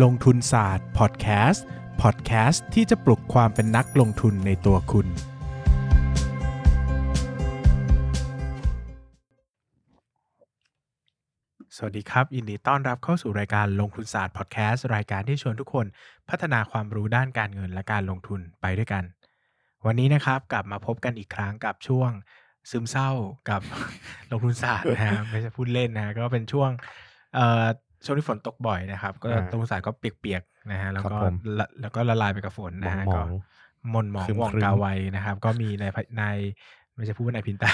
ลงทุนศาสตร์พอดแคสต์พอดแคสต์ที่จะปลุกความเป็นนักลงทุนในตัวคุณ สวัสดีครับยินดีต้อนรับเข้าสู่รายการลงทุนศาสตร์พอดแคสต์รายการที่ชวนทุกคนพัฒนาความรู้ด้านการเงินและการลงทุนไปด้วยกัน วันนี้นะครับกลับมาพบกันอีกครั้งกับช่วงซึมเศร้ากับ ลงทุนศาสตร์นะฮะไม่ใช่พูดเล่นนะก็เป็นช่วงเอ่อ ช่วงที่ฝนตกบ่อยนะครับ ก็อ่าลงทุนศาสตร์ก็เปียกๆนะฮะแล้วก็ครับผมละแล้วก็ละลายไปกับฝนนะฮะหมก็องมนหมองครึ้มๆหว่องกาไวนะครับ ก็มีนายพะนายไม่ใช่พูดว่านายพินตา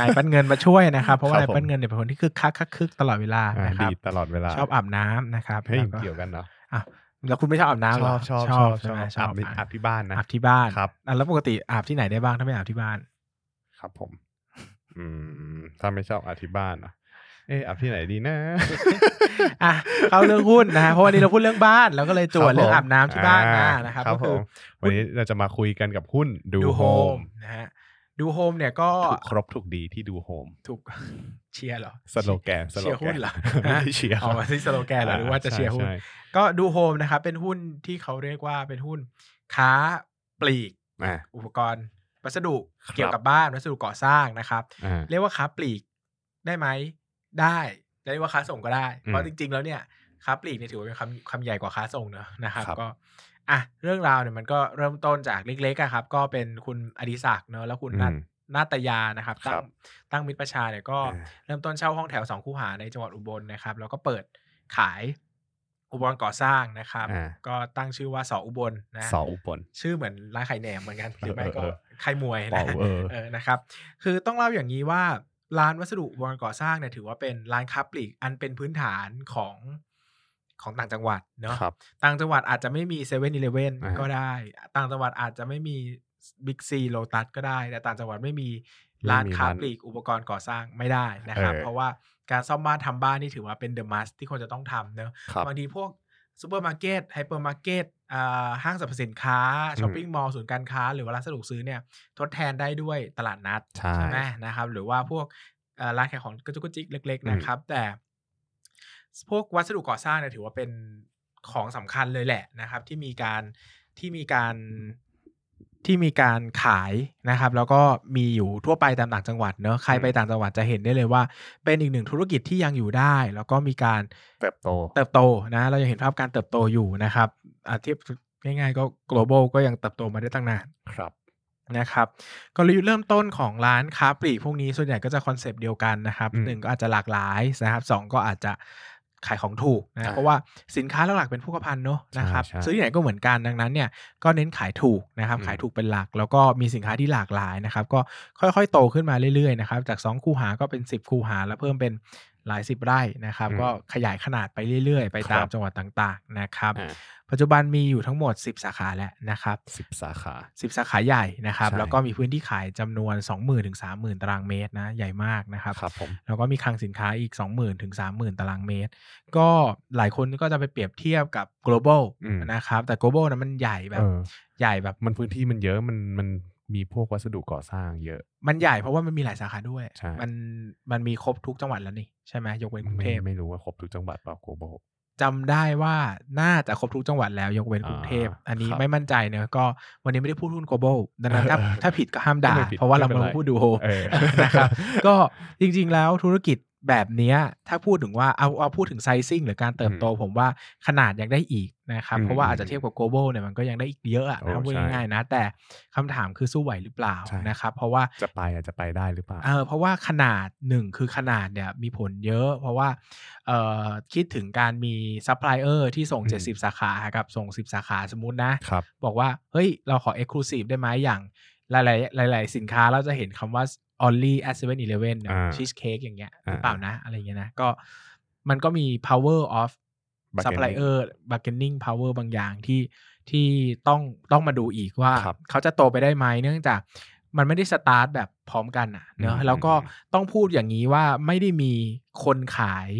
นายปั้นเงินมาช่วยนะครับ เพราะว่าครับนายปั้นเงินเนี่ยเป็นคนที่คึกคักคักคึกตลอดเวลาอ่านะครับ ดีตลอดเวลาชอบอาบน้ำนะครับเฮ้ยแล้วก็เกี่ยวกันเนาะอะแล้วคุณไม่ชอบอาบน้ำเหรอชอบชอบใช่ไหมชอาอบบที่อาบที่บ้านนะ อาบที่บ้านครับ อะแล้วปกติอาบที่ไหนได้บ้างถ้าไม่อาบที่บ้าน ครับผม อืม ถ้าไม่ชอบอาบที่บ้านเนอะ เอออาบที่ไหนดีนะอะเข้าเรื่องหุ้นนะฮะเพราะวันนี้เราพูดเรื่องบ้านเราก็เลยจวดคบเรื่องผมอาบน้ำที่บ้านมานะครับครับก็ผคือมวันนี้เราจะมาคุยกันกับหุ้นดูดูโฮโฮมมนะฮะดูโฮมเนี่ยก็ถูกครบถูกดีที่ดูโฮมถูกเชียร์เหรอสโลแกนสโลเชียร์แกหุ้นนเหรอไม่ได้เชียร์ออกมาที่สโลแกนเหรอหรือว่าจะเชียร์หุ้นใช่ก็ดูโฮมนะครับเป็นหุ้นที่เขาเรียกว่าเป็นหุ้นค้าปลีกอ่าอุปกรณ์วัสดุครับเกี่ยวกับบ้านวัสดุก่อสร้างนะครับอ่าเรียกว่าค้าปลีกได้ไหม ได้เรียกว่าค้าส่งก็ได้อืมเพราะจริง ๆ แล้วเนี่ยค้าปลีกเนี่ยถือว่าเป็นคำคำใหญ่กว่าค้าส่งเนอะนะครับครับก็อะเรื่องราวเนี่ยมันก็เริ่มต้นจากเล็กๆอะครับ ก็เป็นคุณอดิศักดิ์เนอะแล้วคุณนัทอืมนาตยานะครับครัตั้บงตั้งมิตรประชาเนี่ยก็อ่าเริ่มต้นเช่าห้องแถวสองคูหาในจังหวัดอุบลนะครับ แล้วก็เปิดขายอุปกรณ์ก่อสร้างนะครับอ่าก็ตั้งชื่อว่าสออุบลนะสออุบลชื่อเหมือนร้านไข่แหนมเหมือนกันหรือไม่ก็เออเออไข่มวยปอนะเออเออนะครับ คือต้องเล่าอย่างนี้ว่า ร้านวัสดุอุปกรณ์ก่อสร้างเนี่ยถือว่าเป็นร้านค้าปลีกอันเป็นพื้นฐานของของต่างจังหวัดเนาะครับต่างจังหวัดอาจจะไม่มีเซเว่นอีเลเว่นอ่าก็ได้ ต่างจังหวัดอาจจะไม่มีบิ๊กซีโลตัสก็ได้ แต่ต่างจังหวัดไม่มีร้านค้าปลีกอุปกรณ์ก่อสร้างไม่ได้นะครับเออเพราะว่าการซ่อมบ้านทำบ้านนี่ถือว่าเป็น the must ที่ควรจะต้องทำเนอะครับบางทีพวกซูเปอร์มาร์เก็ตไฮเปอร์มาร์เก็ตอ่า ห้างสรรพสินค้า shopping mall ศูนย์การค้า หรือว่าร้านสะดวกซื้อเนี่ยทดแทนได้ด้วยตลาดนัดใช่ไหมนะครับ หรือว่าพวกเอ่อร้านขายของกระจุกกระจิกเล็ก ๆ นะครับ แต่พวกวัสดุก่อสร้างเนี่ยถือว่าเป็นของสำคัญเลยแหละนะครับ ที่มีการที่มีการ ที่มีการขายนะครับ แล้วก็มีอยู่ทั่วไปตามต่างจังหวัดเนอะใครไปต่างจังหวัดจะเห็นได้เลยว่า เป็นอีกหนึ่งธุรกิจที่ยังอยู่ได้ แล้วก็มีการเติบโตเติบโตนะเรายังเห็นภาพการเติบโตอยู่นะครับอาเทียบง่ายๆก็ Global ก็ยังเติบโตมาได้ตั้งนานครับนะครับกลยุทธ์เริ่มต้นของร้านค้าปลีกพวกนี้ส่วนใหญ่ก็จะคอนเซปต์เดียวกันนะครับอืมหนึ่งก็อาจจะหลากหลายนะครับสองก็อาจจะ ขายของถูกนะอ่าเพราะว่าสินค้าหลักๆเป็นโภคภัณฑ์เนอะนะครับใช่ใช่ซื้อที่ไหนก็เหมือนกันดังนั้นเนี่ยก็เน้นขายถูกนะครับอืมขายถูกเป็นหลัก แล้วก็มีสินค้าที่หลากหลายนะครับก็ค่อยๆ โตขึ้นมาเรื่อยๆนะครับจาก 2 คูหาก็เป็น 10 คูหาแล้วเพิ่มเป็น หลายสิบไร่นะครับอืมก็ขยายขนาดไปเรื่อยๆ ไปตามครับจังหวัดต่างๆนะครับอ่าปัจจุบันมีอยู่ทั้งหมด 10 สาขาแล้วนะครับสิบสาขา 10 สาขาใหญ่นะครับใช่แล้วก็มีพื้นที่ขายจำนวน 20,000ถึง30,000 ตารางเมตรนะใหญ่มากนะครับครับผมแล้วก็มีคลังสินค้าอีก 20,000ถึง30,000 ตารางเมตร ก็หลายคนก็จะไปเปรียบเทียบกับ global อืมนะครับแต่ global นั้นมันใหญ่แบเอบอใหญ่แบบมันพื้นที่มันเยอะมันมัน มีพวกวัสดุก่อสร้างเยอะ มันใหญ่เพราะว่ามันมีหลายสาขาด้วย ใช่ มันมันมีครบทุกจังหวัดแล้วนี่ใช่ไหมยกเว้นกรุงไม่เทพไม่รู้ว่าครบทุกจังหวัดเปล่าโกโบ จำได้ว่าน่าจะครบทุกจังหวัดแล้วยกเว้นกรุงเทพ อ่าอันนี้ครับไม่มั่นใจเนอะก็วันนี้ไม่ได้พูดหุ้น global ดังนั้นถ้าเออถ้าผิดก็ห้ามด่า ไม่ผิดเพราะว่าเราไม่เป็นมาไรพูดดูโฮ เออ นะครับ ก็จริงๆแล้วธุรกิจ แบบเนี้ยถ้าพูดถึงว่าเอาเอาพูดถึง sizing หรือการเติบโต ผมว่าขนาดยังได้อีกนะครับอืมเพราะว่าอาจจะเทียบกับ Global เนี่ยมันก็ยังได้อีกเยอะอะโอ้ถ้าพูดใช่ง่ายๆนะ แต่คำถามคือสู้ไหวหรือเปล่าใช่นะครับ เพราะว่าจะไปอาจจะไปได้หรือเปล่าเออเพราะว่าขนาดหนึ่งคือขนาดเนี่ยมีผลเยอะ เพราะว่าเอ่อคิดถึงการมีซัพพลายเออร์ที่ส่งอืม70 สาขากับส่ง 10 สาขาสมมุตินะครับบอกว่าเฮ้ยเราขอ Exclusive ได้ไหมอย่างหลายๆหลาย ๆ สินค้าเราจะเห็นคำว่า only at 7-Eleven อ่าชีสเค้กอย่างเงี้ยหอ่ารือเปล่านะอะไรเงี้ยนะก็มันก็มี power of Bargaining supplier bargaining power บางอย่างที่ที่ต้องต้องมาดูอีกว่าครับเขาจะโตไปได้ไหมเนื่องจากมันไม่ได้สตาร์ทแบบพร้อมกันอะเนอะอืมแล้วก็อืมต้องพูดอย่างนี้ว่าไม่ได้มีคนขาย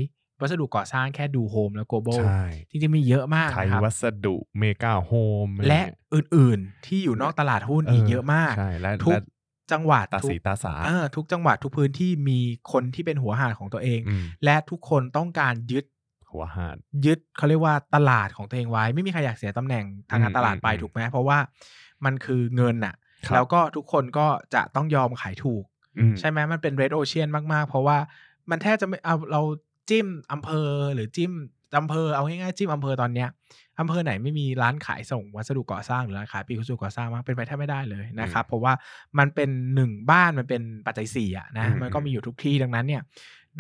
วัสดุก่อสร้างแค่ดูโฮมแล้ว global ใช่จริงๆมีเยอะมากไทยนะครับวัสดุเมกาโฮมและอื่นๆ ที่อยู่นอกตลาดหุ้นอีกเยอะมากใช่และทุกและ จังหวัดตาทุกสีตาสาเออทุกจังหวัดทุกพื้นที่มีคนที่เป็นหัวหาดของตัวเองอืมและทุกคนต้องการยึดหัวหาดยึดเขาเรียกว่าตลาดของตัวเองไว้ ไม่มีใครอยากเสียตำแหน่งทางการอืมตลาดไปอืมถูกไหมเพราะว่ามันคือเงินน่ะครับแล้วก็ทุกคนก็จะต้องยอมขายถูกอืมใช่ไหมมันเป็นเรดโอเชียนมากๆ เพราะว่ามันแทบจะไม่เอาเราจิ้มอำเภอหรือจิ้มอำเภอเอาง่ายๆจิ้มอำเภอตอนเนี้ย อำเภอไหนไม่มีร้านขายส่งวัสดุก่อสร้างหรือร้านขายปีกวัสดุก่อสร้างมากเป็นไปแทบไม่ได้เลยนะครับเพราะว่ามันเป็นหนึ่งบ้านมันเป็นปัจจัยสี่อะนะอืมมันก็มีอยู่ทุกที่ดังนั้นเนี่ย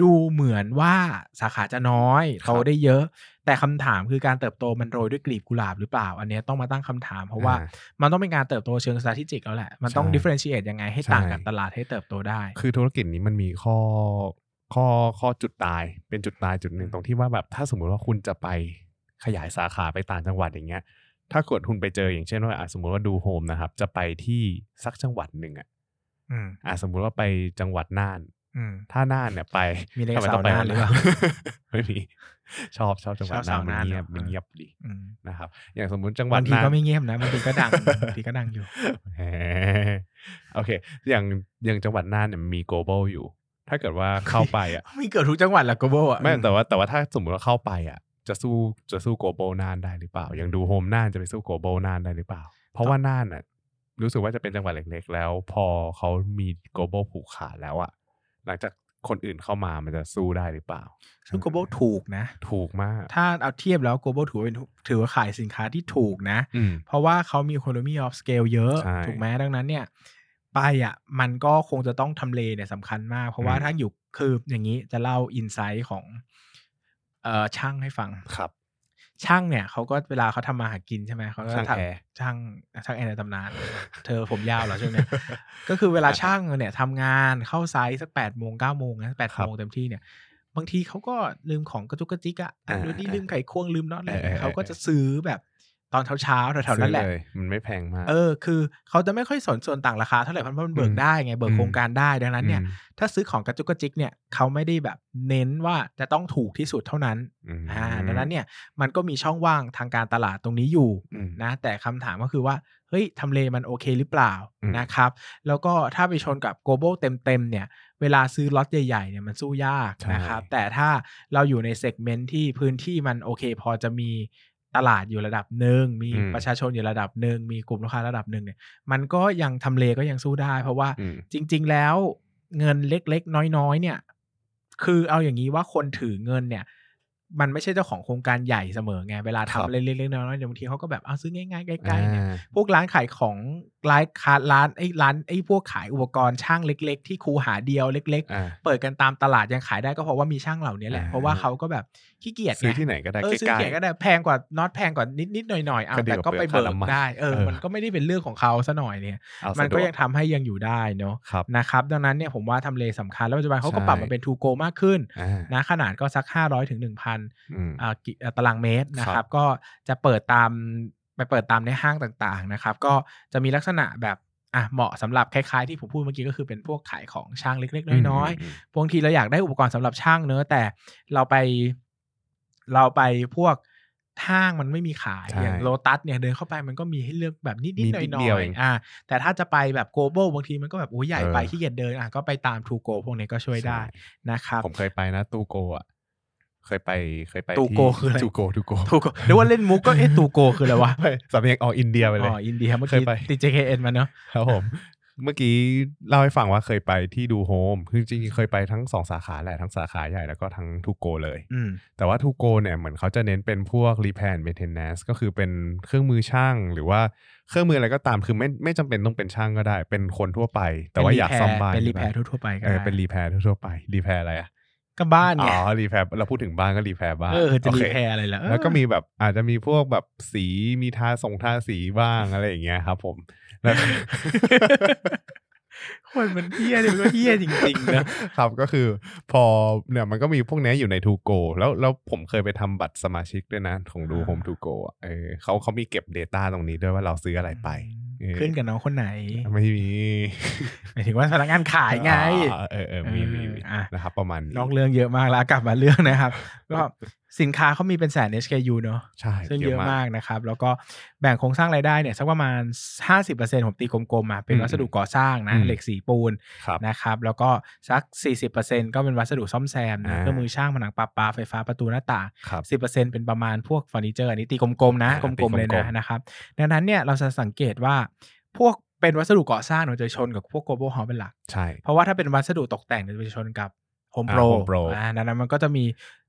ดูเหมือนว่าสาขาจะน้อยครับโตได้เยอะ แต่คำถามคือการเติบโตมันโรยด้วยกลีบกุหลาบหรือเปล่า อันเนี้ยต้องมาตั้งคำถามเพราะว่าอ่มันต้องเป็นการเติบโตเชิง strategic แล้วแหละ มันต้องใช่ differentiate ยังไงให้ต่างใช่กับตลาดให้เติบโตได้ คือธุรกิจนี้มันมีข้อข้อข้อจุดตายเป็นจุดตายจุดหนึ่งอืมตรงที่ว่าแบบถ้าสมมุติว่าคุณจะไป ขยายสาขาไปต่างจังหวัดอย่างเงี้ย ถ้าเกิดคุณไปเจออย่างเช่นว่าอะสมมุติว่าดูโฮมนะครับ จะไปที่สักจังหวัดหนึ่งอะอืมอะสมมุติว่าไปจังหวัดน่านอืมถ้าน่านเนี่ยไปมีไดโนทำไมเสาร์ต้องไปน่านหรือเปล่าไม่มีชอบชอบจังหวัดชอบน่าสานวมันน่านเงียบเหรอมันเงียบดีอืมนะครับ อย่างสมมุติจังหวัดบางทีน่านก็ไม่เงียบนะบางทีก็ดังบางทีก็ดังอยู่แหมโอเค อย่างอย่างจังหวัดน่านเนี่ยมันมี global อยู่ ถ้าเกิดว่าเข้าไปอะมีเกิดทุกจังหวัดแหละโกโบอะไม่แต่ว่าแต่ว่าถ้าสมมติว่าเข้าไปอะ จะสู้จะสู้ global น่านได้หรือเปล่าอย่างดูโฮมน่านจะไปสู้ global น่านได้หรือเปล่า เพราะว่าน่านอะรู้สึกว่าจะเป็นจังหวัดเล็กๆ แล้ว พอเขามี global ผูกขาดแล้วอะหลังจากคนอื่นเข้ามามันจะสู้ได้หรือเปล่า ซึ่งโกโบถูกนะ ถูกมาก ถ้าเอาเทียบแล้วโกโบถือว่าเป็นถือว่าขายสินค้าที่ถูกนะอืมเพราะว่าเขามี economy of scale เยอะใช่ถูกไหมดังนั้นเนี่ยไปอะมันก็คงจะต้องทำเลเนี่ยสำคัญมาก เพราะว่าอืมถ้าอยู่คืออย่างนี้จะเล่าอินไซต์ของ เอ่อช่างให้ฟัง ครับ ช่างเนี่ยเขาก็เวลาเขาทำมาหากินใช่ไหมเขาก็ช่างทำแอร์ช่างช่างแอร์ในตำนาน เธอผมยาวเหรอช่วงเนี้ย ก็คือเวลาช่างเนี่ยทำงานเข้าไซต์สักแปดโมงเก้าโมงนะแปดครับโมงเต็มที่เนี่ย บางทีเขาก็ลืมของกระจุกกระจิกอะอะอ่าดูนี่ลืมไขควงลืมน็อตอะไรเออเออ เขาก็เออจะซื้อแบบ ตอนเช้าๆแถวๆนั้นแหละซื้อเยมันไม่แพงมาก เออคือเขาจะไม่ค่อยสนส่วนต่างราคาเท่าไหร่เพราะมันเบิกอืมได้ไงเบิกอืมโครงการได้ดังนั้นเนี่ยอืมถ้าซื้อของกระจุกกระจิกเนี่ยเขาไม่ได้แบบเน้นว่าจะต้องถูกที่สุดเท่านั้นอืมอ่าดังนั้นเนี่ยมันก็มีช่องว่างทางการตลาดตรงนี้อยู่อืมนะ แต่คำถามก็คือว่าเฮ้ยทำเลมันโอเคหรือเปล่าอืมนะครับ แล้วก็ถ้าไปชนกับ global เต็มๆเนี่ยเวลาซื้อล็อตใหญ่ๆเนี่ยมันสู้ยากใช่นะครับ แต่ถ้าเราอยู่ในเซกเมนต์ที่พื้นที่มันโอเค พอจะมี ตลาดอยู่ระดับหนึ่งมีอืมประชาชนอยู่ระดับหนึ่งมีกลุ่มลูกค้าระดับหนึ่งเนี่ย มันก็ยังทำเลก็ยังสู้ได้ เพราะว่าอืมจริง ๆ แล้วเงินเล็กๆ น้อยๆเนี่ย คือเอาอย่างนี้ว่าคนถือเงินเนี่ยมันไม่ใช่เจ้าของโครงการใหญ่เสมอไง เวลาครับทำเล็กๆน้อยๆเดี๋ยวบางทีเขาก็แบบเอาซื้อง่ายๆใกล้ๆเนี่ยอ่าพวกร้านขายของ ร้านค้าร้านไอ้ร้านไอ้พวกขายอุปกรณ์ช่างเล็ก ๆ ที่คูหาเดียวเล็กอ่าๆเปิดกันตามตลาดยังขายได้ก็เพราะว่ามีช่างเหล่านี้แหละอ่าเพราะว่าเขาก็แบบขี้เกียจซื้อไงที่ไหนก็ได้เออซื้อใกล้เกียจก็ได้แพงกว่าน็อตแพงกว่านิดๆหน่อยๆเอาก็ดีแต่กว่าก็ไปเปลืเบิอกกค่าน้ำมันได้เออเออมันก็ไม่ได้เป็นเรื่องของเขาซะหน่อยเนี่ยเอามันสะดก็วกยังทำให้ยังอยู่ได้เนาะครับนะครับดังนั้นเนี่ยผมว่าทำเลสำคัญแล้วปัจจุบันเขาก็ใช่ปรับมาเป็นทูโกมากขึ้นอ่านะขนาดก็สัก 500ถึง1,000อืมอ่ากิอ่าตารางเมตรนะคครัรับบก็จะเปิดตามไป เปิดตามในห้างต่างๆนะครับ ก็จะมีลักษณะแบบอะเหมาะสำหรับคล้ายๆที่ผมพูดเมื่อกี้ก็คือเป็นพวกขายของช่างเล็กๆน้อยมมๆบางทีเราอยากได้อุปกรณ์สำหรับช่างเนอะแต่เราไปเราไปพวกห้างมันไม่มีขายใช่อย่างโลตัสเนี่ยเดินเข้าไปมันก็มีให้เลือกแบบนิดมีๆหนิดน่เดียวอยเองๆอ่าแต่ถ้าจะไปแบบโกลบอลบางทีมันก็แบบโอ้ยใหญ่ไปเออขี้เกียจเดินอะก็ไปตามทูโกพวกนี้ก็ช่วยได้ใช่นะครับผมเคยไปนะตูโกอะ เคยไปเคยไปตูโกที่คืออะไรตูโกตูโก ToGo หรือว่าเล่นมุกก็เอ๊ะ ToGo คืออะไรวะไม่สำเนียงออกอินเดียไปเลยอ๋ออินเดียเมื่อเคกี้ยไปติด JKN มาเนอะครับผมเมื่อกี้เล่าให้ฟังว่าเคยไปที่ดูโฮมคือจริงๆเคยไปทั้งสองสาขาแหละทั้งสาขาใหญ่แล้วก็ทั้ง ToGo เลยอืมแต่ว่า ToGo เนี่ยเหมือนเขาจะเน้นเป็นพวก repair and maintenance ก็คือเป็นเครื่องมือช่างหรือว่าเครื่องมืออะไรก็ตามคือไม่ไม่จำเป็นต้องเป็นช่างก็ได้ เป็นคนทั่วไป แต่ว่าอยากซ่อมบ้านเป็น repair ก็ได้ทั่วๆไปก็เออได้เป็น repair ทั่วๆไป repair อะไรอะ ก็บ้านไง อ๋อ repair เราพูดถึงบ้านก็ repair บ้านเออโอเคจะ repair อะไรล่ะเออแล้วก็มีแบบอาจจะมีพวกแบบสีมีทาส่งทาสีบ้างอะไรอย่างเงี้ยครับ ผมแล้วคนมันเหี้ยเนี่ยมันก็เหี้ยจริงๆนะครับก็คือพอเนี่ยมันก็มีพวกเนี้ยอยู่ใน ToGo แล้วแล้วผมเคยไปทำบัตรสมาชิกด้วยนะ ของดูโฮม ToGo เออเขาเขามีเก็บ Data ตรงนี้ด้วยว่าเราซื้ออะไรไปเออ ขึ้นกับน้องคนไหน ไม่มีหมายถึงว่าพนักงานขายไงอ๋อเออเออมีมีมีอะนะครับ ประมาณนี้นอกเรื่องเยอะมากแล้วกลับมาเรื่องนะครับ ก็ สินค้าเขามีเป็นแสน SKU เนอะใช่ซึ่งเยเยอะอะมากมากนะครับ แล้วก็แบ่งโครงสร้างรายได้เนี่ยสักประมาณ 50%ผมตีกลมๆมาเป็นอืมวัสดุก่อสร้างนะอืมเหล็กสีปูนครับนะครับ แล้วก็สัก 40%ก็เป็นวัสดุซ่อมแซมนะอ่าเครื่องมือช่างผนังปะปาไฟฟ้าประตูหน้าต่างครับ10%เป็นประมาณพวกเฟอร์นิเจอร์อันนี้ตีกลมๆนะอ่ากตีลมๆเลยกลนะมๆนะครับดังนั้นเนี่ยเราจะสังเกตว่าพวกเป็นวัสดุก่อสร้างเนี่ยจะชนกับพวก global house เป็นหลักใช่เพราะว่าถ้าเป็นวัสดุตกแต่งเนี่ยจะไปชนกับ Home อ่า Pro Home Pro อ่าดังนั้นมันก็จะมี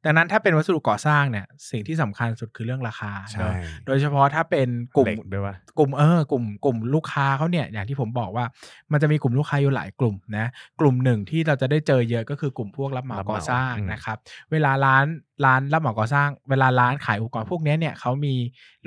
ดังนั้นถ้าเป็นวัสดุก่อสร้างเนี่ย สิ่งที่สำคัญสุดคือเรื่องราคาใช่เนอะโดยเฉพาะถ้าเป็นกลุ่มเหล็กด้วยวะกลุ่มเออกลุ่มกลุ่มลูกค้าเขาเนี่ยอย่างที่ผมบอกว่า มันจะมีกลุ่มลูกค้าอยู่หลายกลุ่มนะกลุ่มหนึ่งที่เราจะได้เจอเยอะก็คือกลุ่มพวกรับเหมารับเหมาก่อสร้างอืมนะครับ เวลาร้านร้านรับเหมาก่อสร้าง เวลาร้านขายอุปกรณ์พวกเนี้ยเนี่ยเขามี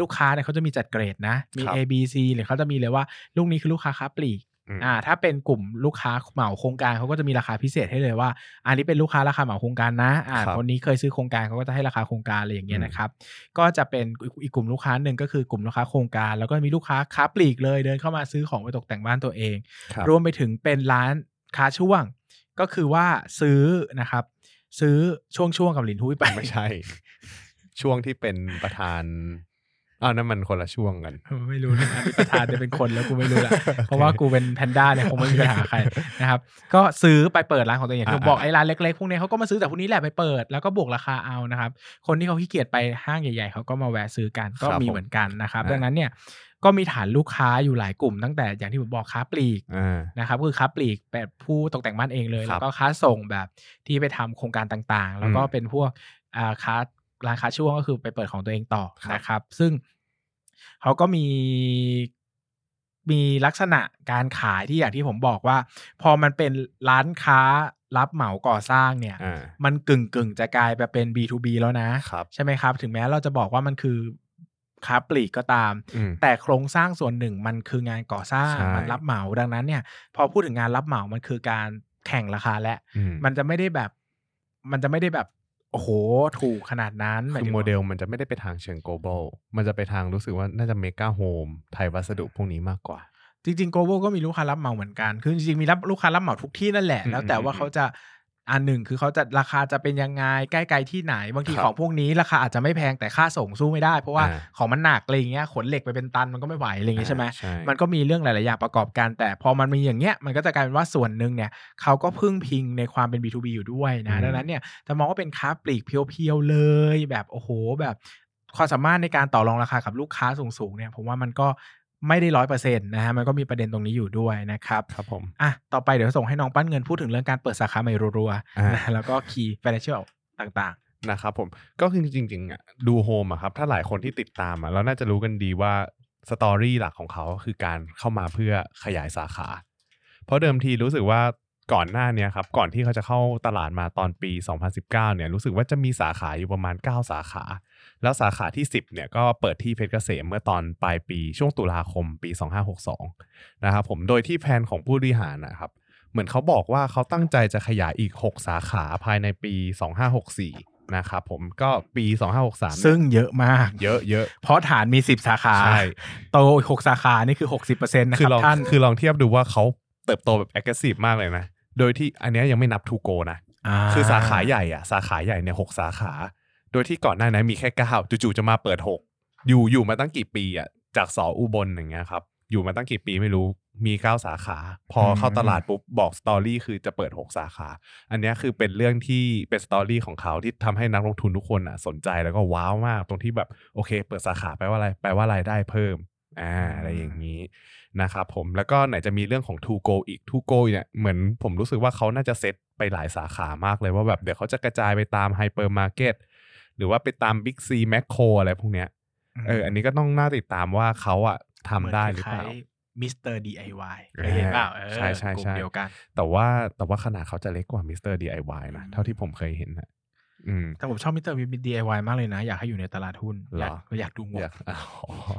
ลูกค้าเนี่ยเขาจะมีจัดเกรดนะมีครับ A B C หรือเขาจะมีเลยว่าลูกนี้คือลูกค้าค้าปลีก อืมอ่า ถ้าเป็นกลุ่มลูกค้าเหมาโครงการเขาก็จะมีราคาพิเศษให้เลยว่า อันนี้เป็นลูกค้าราคาเหมาโครงการนะ อ่าครับคนนี้เคยซื้อโครงการเขาก็จะให้ราคาโครงการอะไรอย่างเงี้ยอืมนะครับ ก็จะเป็นอีกอีกกลุ่มลูกค้าหนึ่งก็คือกลุ่มลูกค้าโครงการ แล้วก็มีลูกค้าค้าปลีกเลยเดินเข้ามาซื้อของไปตกแต่งบ้านตัวเองครับรวมไปถึงเป็นร้านค้าช่วง ก็คือว่าซื้อนะครับ ซื้อช่วงช่วงๆกับหลินทุยไปไม่ใช่ ช่วงที่เป็นประธาน อ้าวนั่นมันคนละช่วงกัน ไม่รู้นะอันนี้ประธานจะเป็นคนแล้วกูไม่รู้ละเพราะว่ากูเป็นแพนด้าเนี่ยคงไม่มีปัญหาใครนะครับก็ซื้อไปเปิดร้านของตัวเองอย่างที่ผมบอกอ่าไอ้ร้านเล็กๆพวกเนี้ยเขาก็มาซื้อจากพวกนี้แหละไปเปิดแล้วก็บวกราคาเอานะครับ คนที่เขาขี้เกียจไปห้างใหญ่ ๆเขาก็มาแวะซื้อกันก็ครับมีผมเหมือนกันนะครับอ่าดังนั้นเนี่ยก็มีฐานลูกค้าอยู่หลายกลุ่ม ตั้งแต่อย่างที่ผมบอกค้าปลีกอ่านะครับคือค้าปลีกแบบผู้ตกแต่งบ้านเองเลยครับแล้วก็ค้าส่งแบบที่ไปทำโครงการต่างๆ แล้วก็อืมเป็นพวกอ่าค้า ร้านค้าช่วงก็คือไปเปิดของตัวเองต่อครับนะครับ ซึ่งเขาก็มีมีลักษณะการขายที่อย่างที่ผมบอกว่า พอมันเป็นร้านค้ารับเหมาก่อสร้างเนี่ยอ่ามันกึ่งกึ่งๆจะกลายไปเป็น B2B แล้วนะครับใช่ไหมครับ ถึงแม้เราจะบอกว่ามันคือค้าปลีกก็ตามอืมแต่โครงสร้างส่วนหนึ่งมันคืองานก่อสร้างใช่มันรับเหมาดังนั้นเนี่ย พอพูดถึงงานรับเหมามันคือการแข่งราคาและอืมมันจะไม่ได้แบบ มันจะไม่ได้แบบ โอ้โห ถูกขนาดนั้นหายคือถึงโมว่าเดลมันจะไม่ได้ไปทางเชิง global มันจะไปทางรู้สึกว่าน่าจะเมกาโฮมไทยวัสดุพวกนี้มากกว่า จริงๆ global ก็มีลูกค้ารับเหมาเหมือนกัน คือจริงๆ มีรับลูกค้ารับเหมาทุกที่นั่นแหละอืมแล้วแต่ว่าอืมเขาจะ อันหนึ่งคือเขาจะราคาจะเป็นยังไงใกล้ๆที่ไหน บางทีครับของพวกนี้ราคาอาจจะไม่แพงแต่ค่าส่งสู้ไม่ได้ เพราะว่าอ่าของมันหนักอะไรอย่างเงี้ยขนเหล็กไปเป็นตันมันก็ไม่ไหวอะไรอย่างเงี้ยใช่ไหมใช่มันก็มีเรื่องหลาย ๆ อย่างประกอบกัน แต่พอมันมีอย่างเงี้ยมันก็จะกลายเป็นว่าส่วนหนึ่งเนี่ยเขาก็พึ่งพิงในความเป็น B2B อยู่ด้วยนะอืมดังนั้นเนี่ยจะมองว่าเป็นค้าปลีกเพียวๆเลย แบบโอ้โหแบบความสามารถในการต่อรองราคากับลูกค้าสูงๆเนี่ยผมว่ามันก็ ไม่ได้ร้อยเปอร์เซ็นต์นะฮะมันก็มีประเด็นตรงนี้อยู่ด้วยนะครับครับผมอะต่อไปเดี๋ยวส่งให้น้องปั้นเงินพูดถึงเรื่องการเปิดสาขาใหม่รัวอ่าๆนะแล้วก็ key financial ต่างนะครับผมก็คือจริงๆอะดูโฮมอะครับถ้าหลายคนที่ติดตามอะเราน่าจะรู้กันดีว่าสตอรี่หลักของเขาคือการเข้ามาเพื่อขยายสาขา เพราะเดิมทีรู้สึกว่าก่อนหน้าเนี้ยครับก่อนที่เขาจะเข้าตลาดมาตอนปี 2019 เนี่ยรู้สึกว่าจะมีสาขาอยู่ประมาณ 9 สาขา แล้วสาขาที่ 10เนี่ยก็เปิดที่เพชรเกษมเมื่อตอนปลายปีช่วงตุลาคมปี 2562นะครับผมโดยที่แผนของผู้บริหารนะครับเหมือนเขาบอกว่าเขาตั้งใจจะขยายอีก 6 สาขาภายในปี 2564นะครับผมก็ปี 2563ๆซึ่งเยอะมาก เยอะเยอะเพราะฐานมี 10 สาขาใช่โตอีกหกสาขานี่คือ 60%นะคคือรับลองท่านคือลองเทียบดูว่าเขาเติบโตแบบ aggressive มากเลยนะ โดยที่อันเนี้ยยังไม่นับ ToGo นะ คือสาขาใหญ่อะสาขาใหญ่เนี่ยหกสาขา โดยที่ก่อนหน้านั้นมีแค่เก้าจู่ๆจะมาเปิดหกอยู่อยู่มาตั้งกี่ปีอะจากสออุบลอย่างเงี้ยครับ อยู่มาตั้งกี่ปีไม่รู้มีเก้าสาขา พอเข้าตลาดปุ๊บบอก story คือจะเปิดหกสาขา อันเนี้ยคือเป็นเรื่องที่เป็น story ของเขาที่ทำให้นักลงทุนทุกคนอะสนใจแล้วก็ว้าวมาก ตรงที่แบบโอเค เปิดสาขาแปลว่าอะไรแปลว่ารายได้เพิ่มอ่าอะไรอย่างนี้นะครับผมแล้วก็ไหนจะมีเรื่องของ ToGo อีก ToGo เนี่ยเหมือนผมรู้สึกว่าเขาน่าจะเซตไปหลายสาขามากเลยว่าแบบเดี๋ยวเขาจะกระจายไปตามไฮเปอร์มาร์เก็ต หรือว่าไปตามบิ๊กซีแม็คโครอะไรพวกเนี้ยเอออันนี้ก็ต้องน่าติดตามว่าเขาอะทำได้หรือเปล่ามิสเตอร์ DIY เคยเห็นเปล่าเออใช่ใช่ใช่กลุ่มเดียวกัน แต่ว่าแต่ว่าขนาดเขาจะเล็กกว่ามิสเตอร์ DIY นะอืมเท่าที่ผมเคยเห็นนะอืมแต่ผมชอบมิสเตอร์ DIY มากเลยนะ อยากให้อยู่ในตลาดหุ้นเหรออยากอยากดูงบอยากอ๋อ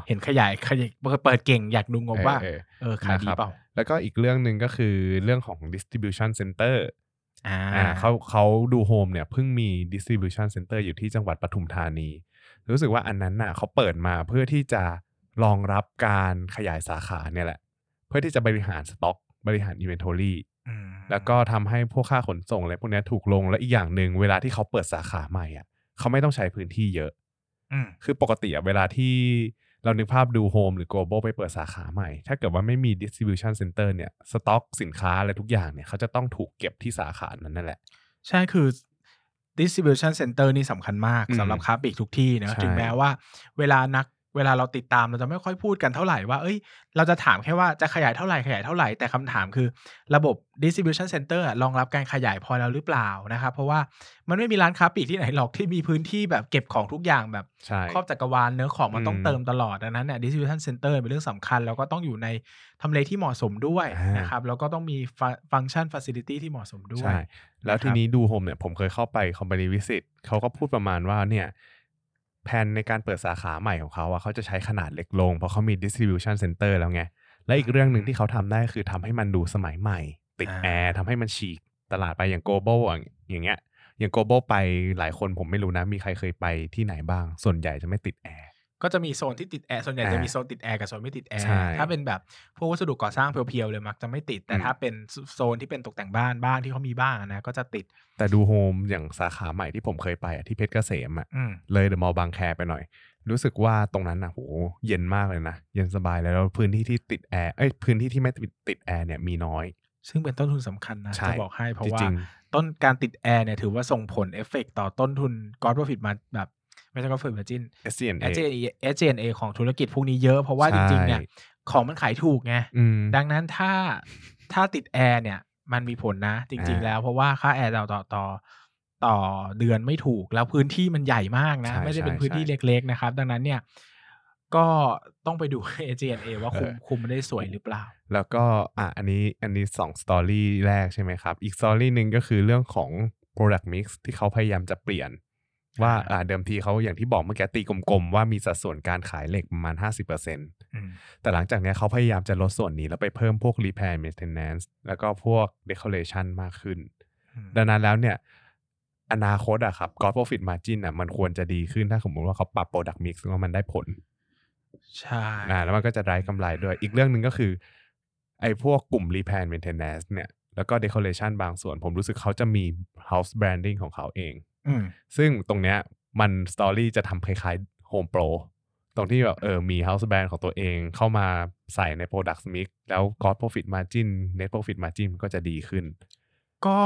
เห็นขยายขยายเปิดเก่งอยากดูงบว่า เออเออขายดีนะครับเปล่า แล้วก็อีกเรื่องหนึ่งก็คือเรื่องของ distribution center อ่าอ่า เขาเขาดูโฮมเนี่ยเพิ่งมี distribution center อยู่ที่จังหวัดปทุมธานี รู้สึกว่าอันนั้นน่ะเขาเปิดมาเพื่อที่จะรองรับการขยายสาขาเนี่ยแหละ เพื่อที่จะบริหารสต็อกบริหาร inventory อืมแล้วก็ทำให้พวกค่าขนส่งอะไรพวกเนี้ยถูกลงและอีกอย่างหนึ่งเวลาที่เขาเปิดสาขาใหม่อะเขาไม่ต้องใช้พื้นที่เยอะอืมคือปกติอะเวลาที่ เรานึกภาพดูโฮมหรือ global ไปเปิดสาขาใหม่ ถ้าเกิดว่าไม่มี distribution center เนี่ยสต็อกสินค้าอะไรทุกอย่างเนี่ยเขาจะต้องถูกเก็บที่สาขานั้นนั่นแหละ ใช่คือ distribution center นี่สำคัญมากอืมสำหรับค้าปลีกทุกที่เนอะใช่ถึงแม้ว่าเวลานัก เวลาเราติดตามเราจะไม่ค่อยพูดกันเท่าไหร่ว่า เอ้ย เราจะถามแค่ว่าจะขยายเท่าไหร่ขยายเท่าไหร่ แต่คำถามคือระบบ distribution center อะรองรับการขยายพอแล้วหรือเปล่านะครับ เพราะว่ามันไม่มีร้านค้าปลีกที่ไหนหรอกที่มีพื้นที่แบบเก็บของทุกอย่างแบบใช่ครอบจักรวาลเนื้อะของมันต้องอืมเติมตลอดดังนั้นเนี่ย distribution center เป็นเรื่องสำคัญ แล้วก็ต้องอยู่ในทำเลที่เหมาะสมด้วยอ่านนะครับแล้วก็ต้องมีฟังก์ชัน facility ที่เหมาะสมด้วยใช่แล้วนะครับทีนี้ดูโฮมเนี่ยผมเคยเข้าไป company visit เขาก็พูดประมาณว่าเนี่ย แผนในการเปิดสาขาใหม่ของเขาอะเขาจะใช้ขนาดเล็กลง เพราะเขามี distribution center แล้วไง และอีกเรื่องหนึ่งที่เขาทำได้คือทำให้มันดูสมัยใหม่ ติดอ่าแอร์ทำให้มันฉีกตลาดไปอย่าง global อะอย่างเงี้ยอย่าง global ไปหลายคนผมไม่รู้นะ มีใครเคยไปที่ไหนบ้าง ส่วนใหญ่จะไม่ติดแอร์ ก็จะมีโซนที่ติดแอร์ส่วนใหญ่อ่าจะมีโซนติดแอร์กับโซนไม่ติดแอร์ใช่ถ้าเป็นแบบพวกวัสดุก่อสร้าง pure ๆเลยมักจะไม่ติด แต่อืมถ้าเป็นโซนที่เป็นตกแต่งบ้านบ้านที่เขามีบ้างอะนะก็จะติด แต่ดูโฮมอย่างสาขาใหม่ที่ผมเคยไปอะที่เพชรเกษมอะอืมเลยเดอะมอลล์บางแคไปหน่อย รู้สึกว่าตรงนั้นนะโหเย็นมากเลยนะเย็นสบายเลยแล้วพื้นที่ที่ติดแอร์เอ้ยพื้นที่ที่ไม่ติดติดแอร์เนี่ยมีน้อยซึ่งเป็นต้นทุนสำคัญนะใช่จะบอกให้เพราะว่าจริงต้นการติดแอร์เนี่ยถือว่าส่งผลเอฟเฟกต่อต้นทุนกอ r โ profit มาแบบ ไม่ใช่ gross profit margin ๆ SG&A SG&A SG&A ของธุรกิจพวกนี้เยอะเพราะว่าใช่จริงๆเนี่ยของมันขายถูกไงอืมดังนั้นถ้าถ้าติดแอร์เนี่ยมันมีผลนะ จริงอ่าๆแล้วเพราะว่าค่าแอร์ต่อต่อต่อต่อเดือนไม่ถูกแล้วพื้นที่มันใหญ่มากนะใช่ไม่ได้เป็นใช่พื้นที่ใช่เล็ก ๆ นะครับ ดังนั้นเนี่ยก็ต้องไปดู SG&A ว่าคุมเออคุมไม่ได้สวยหรือเปล่า แล้วก็อะอันนี้อันนี้สอง story แรกใช่ไหมครับ อีก story หนึ่งก็คือเรื่องของ product mix ที่เขาพยายามจะเปลี่ยน ว่าอ่าอ่าเดิมทีเขาอย่างที่บอกเมื่อกี้ตีกลมๆ ว่ามีสัดส่วนการขายเหล็กประมาณ 50%อืมแต่หลังจากเนี้ยเขาพยายามจะลดส่วนนี้แล้วไปเพิ่มพวก repair maintenance แล้วก็พวก decoration มากขึ้นอืมดังนั้นแล้วเนี่ย อนาคตอะครับ gross profit margin อะมันควรจะดีขึ้นถ้าสมมติว่าเขาปรับ product mix แล้วมันได้ผล ใช่นะแล้วมันก็จะได้กำไรด้วย อีกเรื่องหนึ่งก็คือ ไอ้พวกกลุ่ม repair and maintenance เนี่ยแล้วก็ decoration บางส่วน ผมรู้สึกเขาจะมี house branding ของเขาเองอืม ซึ่งตรงเนี้ยมันสตอรี่จะทำคล้ายๆ Home Pro ตรงที่แบบเออมี house brand ของตัวเองเข้ามาใส่ใน product mix แล้ว gross profit margin net profit margin มันก็จะดีขึ้น ก็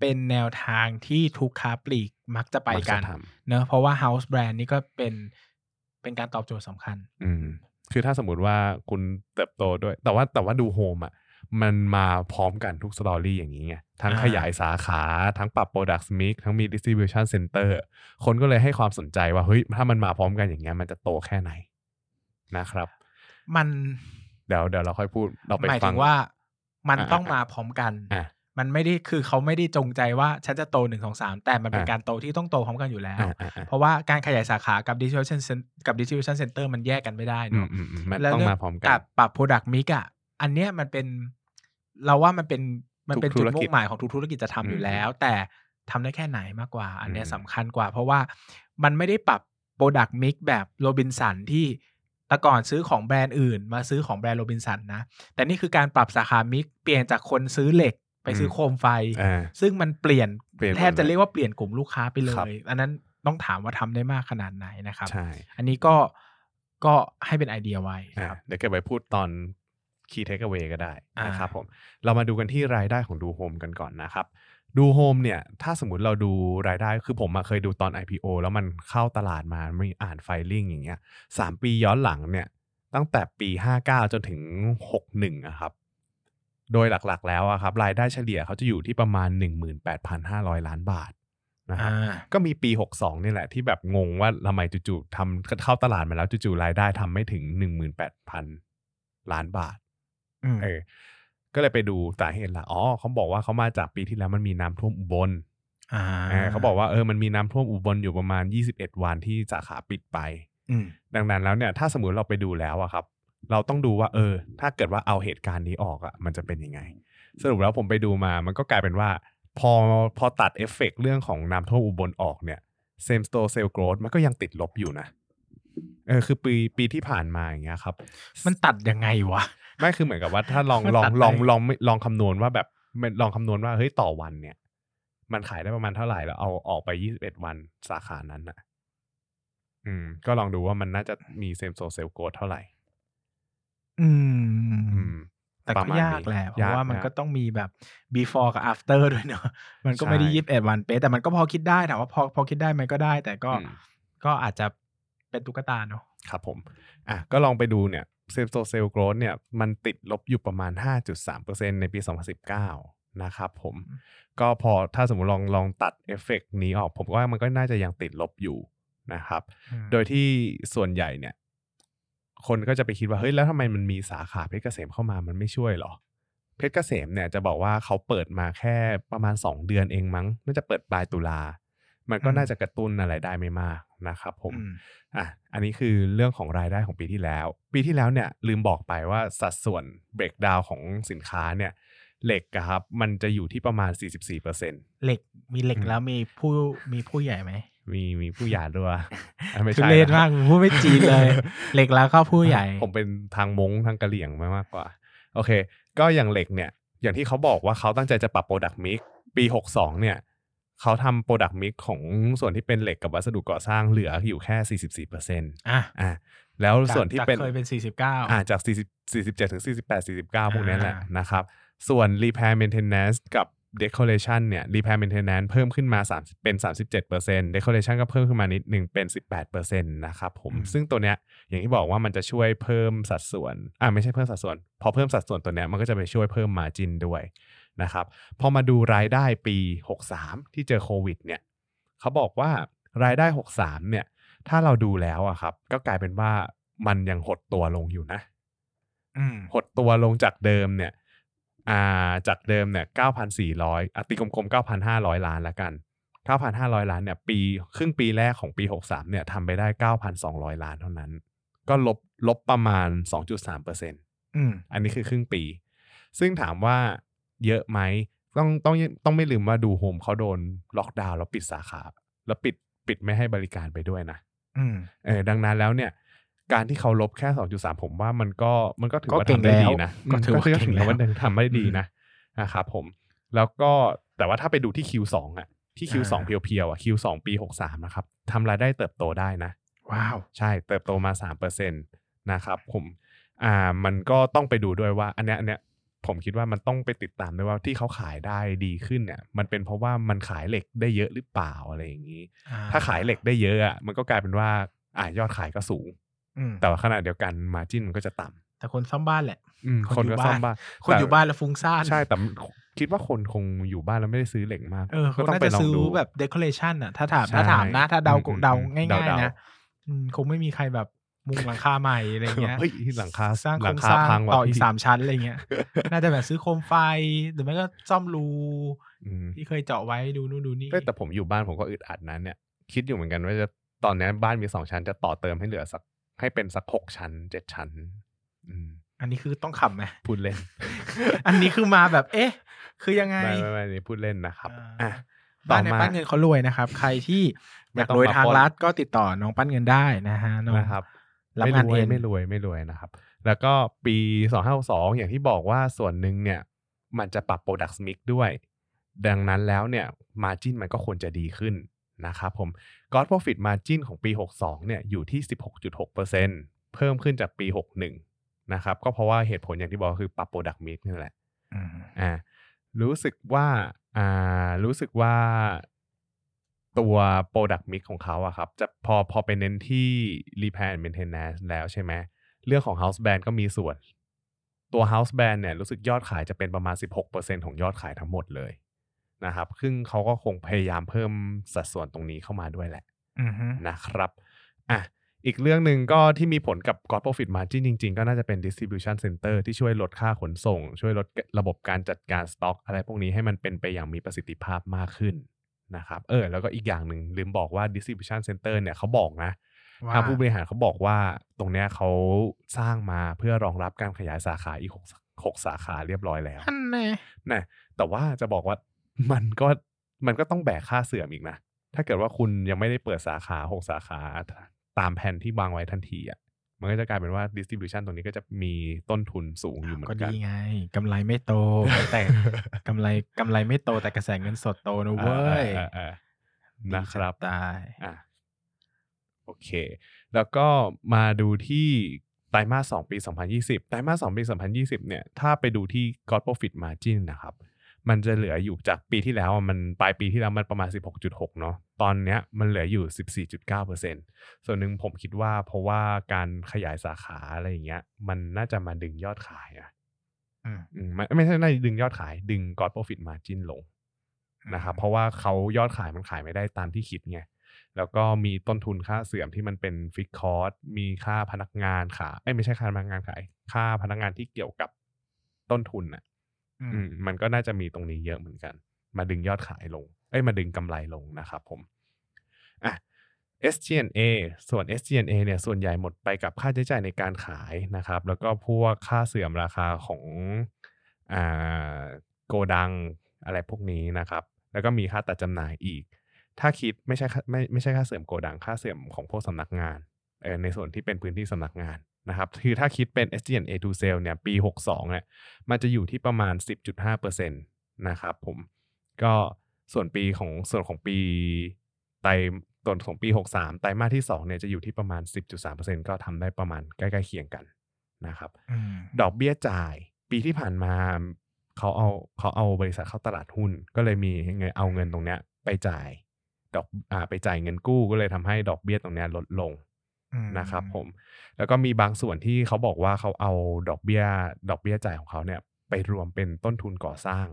เป็นแนวทางที่ทุกค้าปลีกมักจะไปมักกัจะนทเนอะเพราะว่า house brand นี่ก็เป็นเป็นการตอบโจทย์สำคัญำอืมคือถ้าสมมติว่าคุณเติบโตด้วย แต่ว่าแต่ว่าดูโฮมอะ มันมาพร้อมกันทุกสตอรี่อย่างนี้ไงทั้งอ่าขยายสาขาทั้งปรับ product mix ทั้งมี distribution center คนก็เลยให้ความสนใจว่าเฮ้ยถ้ามันมาพร้อมกันอย่างเงี้ยมันจะโตแค่ไหนนะครับ มันเดี๋ยวเดี๋ยวเราค่อยพูดเราไปหมายฟัถึงงว่ามันอ่าต้องอ่ามาพร้อมกันอะมันไม่ได้คือเขาไม่ได้จงใจว่าฉันจะโตหนึ่งสองสามแต่มันเป็นอ่าการโตที่ต้องโตพร้อมกันอยู่แล้วอะอะอะเพราะว่าการขยายสาขากับ distribution cen- กับ distribution center มันแยกกันไม่ได้อืมเนาะอืมอืมมันแล้วต้องเรื่มาพร้อมกักันบปรับ product mix อะอันเนี้ยมันเป็น เราว่ามันเป็นมันเป็นทุกจุดธุรกิมุ่จงหมายของทุกธุรกิจจะทำอยู่อืมแล้ว แต่ทำได้แค่ไหนมากกว่า อันเนี้ยอืมสำคัญกว่า เพราะว่ามันไม่ได้ปรับ product mix แบบโรบินสันที่แต่ก่อนซื้อของแบรนด์อื่น มาซื้อของแบรนด์โรบินสันนะ แต่นี่คือการปรับสาขามิกเปลี่ยนจากคนซื้อเหล็กไปซื้อโคมไฟอ่าซึ่งมันเปลี่ยนเปลี่ยนหมดแทบจะเรียกว่าเปลี่ยนกลุ่มลูกค้าไปเลครับยอันนั้นต้องถามว่าทำได้มากขนาดไหนนะครับใช่อันนี้ก็ก็ให้เป็นไอเดียไว้อะครับเดี๋ยวเก็บไปพูดตอน key takeaway ก็ได้อ่านนะครับผมเรามาดูกันที่รายได้ของดูโฮมกันก่อนนะครับดูโฮมเนี่ยถ้าสมมติเราดูรายได้คือผมมาเคยดูตอน IPO แล้วมันเข้าตลาดมาใหม่อ่าน filing อย่างเงี้ยสามปีย้อนหลังเนี่ยตั้งแต่ปี 59 จนถึง 61อะครับโดยหลักๆ แล้วอะครับรายได้เฉลี่ยเขาจะอยู่ที่ประมาณ 18,500 ล้านบาทนะครับอ่าก็มีปี 62 นี่แหละที่แบบงงว่าทำไมจู่ๆทำเข้าตลาดมาแล้วจู่ๆรายได้ทำไม่ถึง 18,000 ล้านบาท อืม เออ ก็เลยไปดูสาเหตุละอ๋อเขาบอกว่าเขามาจากปีที่แล้วมันมีน้ำท่วมอุบลอ่าเออเขาบอกว่าเออมันมีน้ำท่วมอุบลอยู่ประมาณ 21 วันที่สาขาปิดไป อืม ดังนั้นแล้วเนี่ยถ้าสมมติเราไปดูแล้วอะครับ เราต้องดูว่าเออ ถ้าเกิดว่าเอาเหตุการณ์นี้ออกอะมันจะเป็นยังไง สรุปแล้วผมไปดูมามันก็กลายเป็นว่า พอพอตัดเอฟเฟกต์เรื่องของน้ำท่วมอุบลออกเนี่ย same store sale growth มันก็ยังติดลบอยู่นะเออคือปีปีที่ผ่านมาอย่างเงี้ยครับ มันตัดยังไงวะ ไม่คือเหมือนกับว่าถ้าลองมันลองตัดลองได้ลองไม่ลองคำนวณว่าแบบไม่ลองคำนวณว่าเฮ้ยต่อวันเนี่ย มันขายได้ประมาณเท่าไหร่แล้วเอาออกไป21วันสาขานั้นน่ะอืม ก็ลองดูว่ามันน่าจะมี same store sale growth เท่าไหร่ อืมอืมแต่ประก็มาณยากนี้แหละเพยาราะกว่ามันยากก็ต้องมีแบบ before กับ after ด้วยเนอะมันก็ไม่ได้ใช่ยี่สิบเอ็ดวันเป๊ะแต่มันก็พอคิดได้ถามว่าพอพอคิดได้ไหมก็ได้ แต่ก็อืมก็อาจจะเป็นตุ๊กตาเนอะครับผม อะก็ลองไปดูเนี่ย same store sale growth เนี่ยมันติดลบอยู่ประมาณ 5.3%ในปี 2019 นะครับผม ก็พอถ้าสมมติลองลองตัดเอฟเฟกต์นี้ออก ผมว่ามันก็น่าจะยังติดลบอยู่นะครับอืมโดยที่ส่วนใหญ่เนี่ย คนก็จะไปคิดว่า เฮ้ย แล้วทำไมมันมีสาขาเพชรเกษมเข้ามามันไม่ช่วยหรอ เพชรเกษมเนี่ยจะบอกว่าเขาเปิดมาแค่ประมาณ 2 เดือนเองมั้ง น่าจะเปิดปลายตุลา มันก็น่าจะกระตุ้นอะไรได้ไม่มากนะครับผมอืมอะอันนี้คือเรื่องของรายได้ของปีที่แล้ว ปีที่แล้วเนี่ยลืมบอกไปว่าสัดส่วน breakdown ของสินค้าเนี่ยเหล็กอะครับ มันจะอยู่ที่ประมาณ 44%เเหล็กมีเหล็กอืมแล้วมีผู้มีผู้ใหญ่ไหมมีมีผู้หยาด้วยอะไม่ทุใช่เรศนะมากมึงพูดไม่จีนเลย เหล็กแล้วก็ผู้ใหญ่ ผมเป็นทางมงทางกะเหลี่ยงมามากกว่า โอเค ก็อย่างเหล็กเนี่ย อย่างที่เขาบอกว่าเขาตั้งใจจะปรับโปรดักต์มิกปี 62 เนี่ย เขาทำโปรดักต์มิกของส่วนที่เป็นเหล็กกับวัสดุก่อสร้างเหลืออยู่แค่ 44%ออะ่ะแล้วส่วนที่จากเป็นเคยเป็นสี่สิบเก้าอ่าจาก40 47ถึง48 49 พวกนี้แหละอ่านนะครับ ส่วน repair maintenance กับ decoration เนี่ย repair maintenance เพิ่มขึ้นมา3เป็น 37% decoration ก็เพิ่มขึ้นมานิดหนึ่งเป็น 18%นะครับผม ซึ่งตัวเนี้ยอย่างที่บอกว่ามันจะช่วยเพิ่มสัดส่วน อ่าไม่ใช่เพิ่มสัดส่วน พอเพิ่มสัดส่วนตัวเนี้ยมันก็จะไปช่วยเพิ่ม margin ด้วย นะครับพอมาดูรายได้ปี 63 ที่เจอโควิดเนี่ยเขาบอกว่ารายได้ 63เนี่ยถ้าเราดูแล้วอะครับ ก็กลายเป็นว่ามันยังหดตัวลงอยู่นะอืมหดตัวลงจากเดิมเนี่ยอ่าจากเดิมเนี่ย9,400อะตีกลมๆ 9,500 ล้านละกัน 9,500 ล้านเนี่ยปีครึ่งปีแรกของปี 63เนี่ยทำไปได้ 9,200 ล้านเท่านั้น ก็ลบลบประมาณ 2.3เปอร์เซ็นต์อืมอันนี้คือครึ่งปี ซึ่งถามว่า เยอะไหมต้องต้องต้องไม่ลืมว่าดูโฮมเขาโดนล็อกดาวน์แล้วปิดสาขา แล้วปิดปิดไม่ให้บริการไปด้วยนะอืมเออดังนั้นแล้วเนี่ย การที่เขาลบแค่2.3ผมว่ามันก็มันก็ถือก็ว่าเก่งทำได้ดีแล้วนะก็ถือว่าก็เก่งถือว่าแล้วทำได้ดีนะนะครับผมแล้วก็แต่ว่าถ้าไปดูที่ Q2 อะที่ Q2 อ่าเพียวๆอะ Q2 ปี 63 นะครับทำรายได้เติบโตได้นะ ว้าว ใช่เติบโตมา 3%นะครับผมอ่ามันก็ต้องไปดูด้วยว่า อันเนี้ยอันเนี้ย ผมคิดว่ามันต้องไปติดตามด้วยว่าที่เขาขายได้ดีขึ้นเนี่ย มันเป็นเพราะว่ามันขายเหล็กได้เยอะหรือเปล่าอะไรอย่างนี้อ่ถ้าขายเหล็กได้เยอะอะมันก็กลายเป็นว่าอ่ายอดขายก็สูงอืมแต่ว่าขณะเดียวกันมาจิ้นมันก็จะต่ำแต่คนซ่อมบ้านแหละอืมคนคนอยู่ก็บ้านซ่อมบ้าน คนอยู่แต่บ้านแล้วฟุ้งซ่านใช่แต่คิดว่าคนคงอยู่บ้านแล้วไม่ได้ซื้อเหล็กมากเออก็เขาต้องน่าไปจะลองซื้อดูแบบ decoration อะถ้าถามใช่ถ้าถามนะ ถ้าเดาอืมเดาอืมง่ายเดาๆๆนะอืมคงไม่มีใครแบบ มุงหลังคาใหม่อะไรเงี้ยเฮ้ยหลังคาสร้างโคหรลังงสคาร้างพังว่ะต่ออีกพี่สามชั้นอะไรเงี้ยน่าจะแบบซื้อโคมไฟหรือไม่ก็ซ่อมรูอืมที่เคยเจาะไว้ดูนู่นดูนี่เอ้ยแต่ผมอยู่บ้านผมก็อึดอัดนั้นเนี่ย คิดอยู่เหมือนกันว่าจะตอนนี้บ้านมีสองชั้นจะต่อเติมให้เหลือสักให้เป็นสักหกชั้นเจ็ดชั้น อืมอันนี้คือต้องขำไหมพูดเล่น อันนี้คือมาแบบ เอ๊ะ คือยังไง ไม่ไม่ไม่นี่พูดเล่นนะครับอ่าอะบ้านในต่อมาปั้นเงินเขารวยนะครับ ใครที่อยากไม่ต้องรวยมาทางปล้นรัฐก็ติดต่อน้องปั้นเงินได้นะฮะน้องนะครับรับ ไม่งานรวยเอ็นไม่รวยไม่รวยนะครับ แล้วก็ปี 2 5 2อย่างที่บอกว่าส่วนหนึ่งเนี่ย มันจะปรับ Product Mix ด้วย ดังนั้นแล้วเนี่ย Margin มันก็ควรจะดีขึ้นนะครับผม Gross Profit Margin ของปี 62เนี่ยอยู่ที่ 16.6%เพิ่มขึ้นจากปี 61นะครับก็เพราะว่าเหตุผลอย่างที่บอกคือปรับ Product Mix นี่แหละอืมอ่ารู้สึกว่าอ่ารู้สึกว่า ตัว Product Mix ของเขาอะครับ จะพอพอไปเน้นที่ Repair and Maintenance แล้วใช่ไหมเรื่องของ House Brand ก็มีส่วน ตัว House Brand เนี่ยรู้สึกยอดขายจะเป็นประมาณ 16%ของยอดขายทั้งหมดเลยนะครับซึ่งเขาก็คงพยายามเพิ่มสัดส่วนตรงนี้เข้ามาด้วยแหละอือฮึนะครับอะอีกเรื่องหนึ่งก็ที่มีผลกับ Gross Profit Margin จริง ๆ ก็น่าจะเป็น Distribution Center ที่ช่วยลดค่าขนส่ง ช่วยลดระบบการจัดการสต็อก อะไรพวกนี้ให้มันเป็นไปอย่างมีประสิทธิภาพมากขึ้น นะครับเออแล้วก็อีกอย่างหนึ่งลืมบอกว่า Distribution Center เนี่ยเขาบอกนะว่าทางผู้บริหารเขาบอกว่าตรงเนี้ยเขาสร้างมาเพื่อรองรับการขยายสาขาอีกหกหกสาขาเรียบร้อยแล้วท่านแน่นะแต่ว่าจะบอกว่ามันก็มันก็ต้องแบกค่าเสื่อมอีกนะ ถ้าเกิดว่าคุณยังไม่ได้เปิดสาขาหกสาขาตามแผนที่วางไว้ทันทีอะ มันก็จะกลายเป็นว่า distribution ตรงนี้ก็จะมีต้นทุนสูงอยู่เหมือก็นกัดีนไงกำไรไม่โต แต่กำไรกำไรไม่โตแต่กระแสเงินสดโตนะอ่าเว้ยอ่าอ่าอ่านะครับ ดีจะตายอะโอเค แล้วก็มาดูที่ไตรมาส2ปี 2020 ไตรมาส2ปี 2020 เนี่ย ถ้าไปดูที่ God Profit Margin นะครับ มันจะเหลืออยู่จากปีที่แล้วอะมันปลายปีที่แล้วมันประมาณ 16.6 เนาะตอนเนี้ยมันเหลืออยู่ 14.9%ส่วนหนึ่งผมคิดว่าเพราะว่าการขยายสาขาอะไรอย่างเงี้ย มันน่าจะมาดึงยอดขายอะอืมอืมไม่ไม่ใช่น่าจะดึงยอดขาย ดึง God Profit Margin ลงนะครับเพราะว่าเขายอดขายมันขายไม่ได้ตามที่คิดไงแล้วก็มีต้นทุนค่าเสื่อมที่มันเป็นฟิกคอร์สมีค่าพนักงานขายเอ้ยไม่ใช่ค่าพนักงานขาย ค่าพนักงานที่เกี่ยวกับต้นทุนอะ อืมมันก็น่าจะมีตรงนี้เยอะเหมือนกัน มาดึงยอดขายลง เอ้ยมาดึงกำไรลงนะครับผมอะ S G N A ส่วน S G N A เนี่ยส่วนใหญ่หมดไปกับค่าใช้จ่ายในการขายนะครับ แล้วก็พวกค่าเสื่อมราคาของอ่าโกดังอะไรพวกนี้นะครับ แล้วก็มีค่าตัดจำหน่ายอีก ถ้าคิดไม่ใช่ไม่ไม่ใช่ค่าเสื่อมโกดังค่าเสื่อมของพวกสำนักงาน ในส่วนที่เป็นพื้นที่สำนักงานนะครับคือถ้าคิดเป็น SG&A to sale เนี่ยปี 62เนี่ยมันจะอยู่ที่ประมาณ 10.5%นะครับผมก็ส่วนปีของส่วนของปีไตรส่วนของปี 63 ไตรมาสที่2เนี่ยจะอยู่ที่ประมาณ 10.3%ก็ทำได้ประมาณใกล้ๆเคียงกันนะครับอืมดอกเบี้ยจ่ายปีที่ผ่านมาเขาเอาเขาเอาบริษัทเข้าตลาดหุ้น ก็เลยมีเงินเอาเงินตรงเนี้ยไปจ่ายดอกอ่าไปจ่ายเงินกู้ก็เลยทำให้ดอกเบี้ยตรงเนี้ยลดลงอืม นะครับผมแล้วก็มีบางส่วนที่เขาบอกว่าเขาเอาดอกเบี้ย ดอกเบี้ยจ่ายของเขาเนี่ย ไปรวมเป็นต้นทุนก่อสร้าง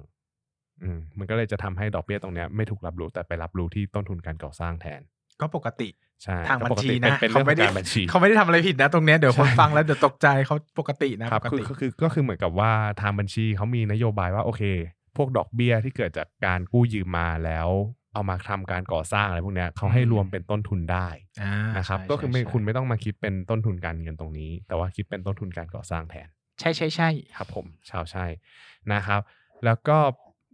อืมมันก็เลยจะทำให้ดอกเบี้ยตรงเนี้ยไม่ถูกรับรู้แต่ไปรับรู้ที่ต้นทุนการก่อสร้างแทน ก็ปกติใช่ทางก็บัญปกชีตินะเป็นเป็นเรื่องของได้การบัญชีเขาไม่ได้ทำอะไรผิดนะตรงเนี้ยเดี๋ยวคนใช่ฟังแล้วเดี๋ยวตกใจเขาปกตินะครัปบกคือติคือคือก็คือเหมือนกับว่าทางบัญชีเขามีนโยบายว่าโอเค พวกดอกเบี้ยที่เกิดจากการกู้ยืมมาแล้ว เอามาทำการก่อสร้างอะไรพวกเนี้ยเขาให้อืมรวมเป็นต้นทุนได้อ่านะครับใช่ก็คือไม่ใช่คุณไม่ต้องมาคิดเป็นต้นทุนการเงินตรงนี้ แต่ว่าคิดเป็นต้นทุนการก่อสร้างแทน ใช่ใช่ใช่ครับผมชาวใช่นะครับ แล้วก็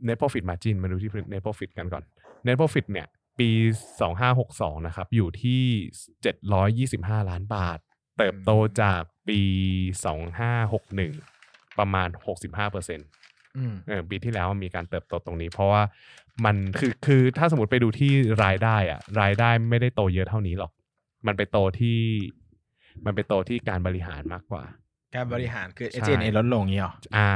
net profit margin มาดูที่ net profit กันก่อน net profit เนี่ยปี 2562 นะครับ อยู่ที่ 725 ล้านบาท เติบโตจากปี 2561 ประมาณ 65เปอร์เซ็นต์อืมเออปีที่แล้วมีการเติบโตตรงนี้ เพราะว่า มันคือคือถ้าสมมติไปดูที่รายได้อะรายได้ไม่ได้โตเยอะเท่านี้หรอก มันไปโตที่ มันไปโตที่การบริหารมากกว่า การบริหารคือใช่ SG&A ลดลงเงี้ยหรออ่า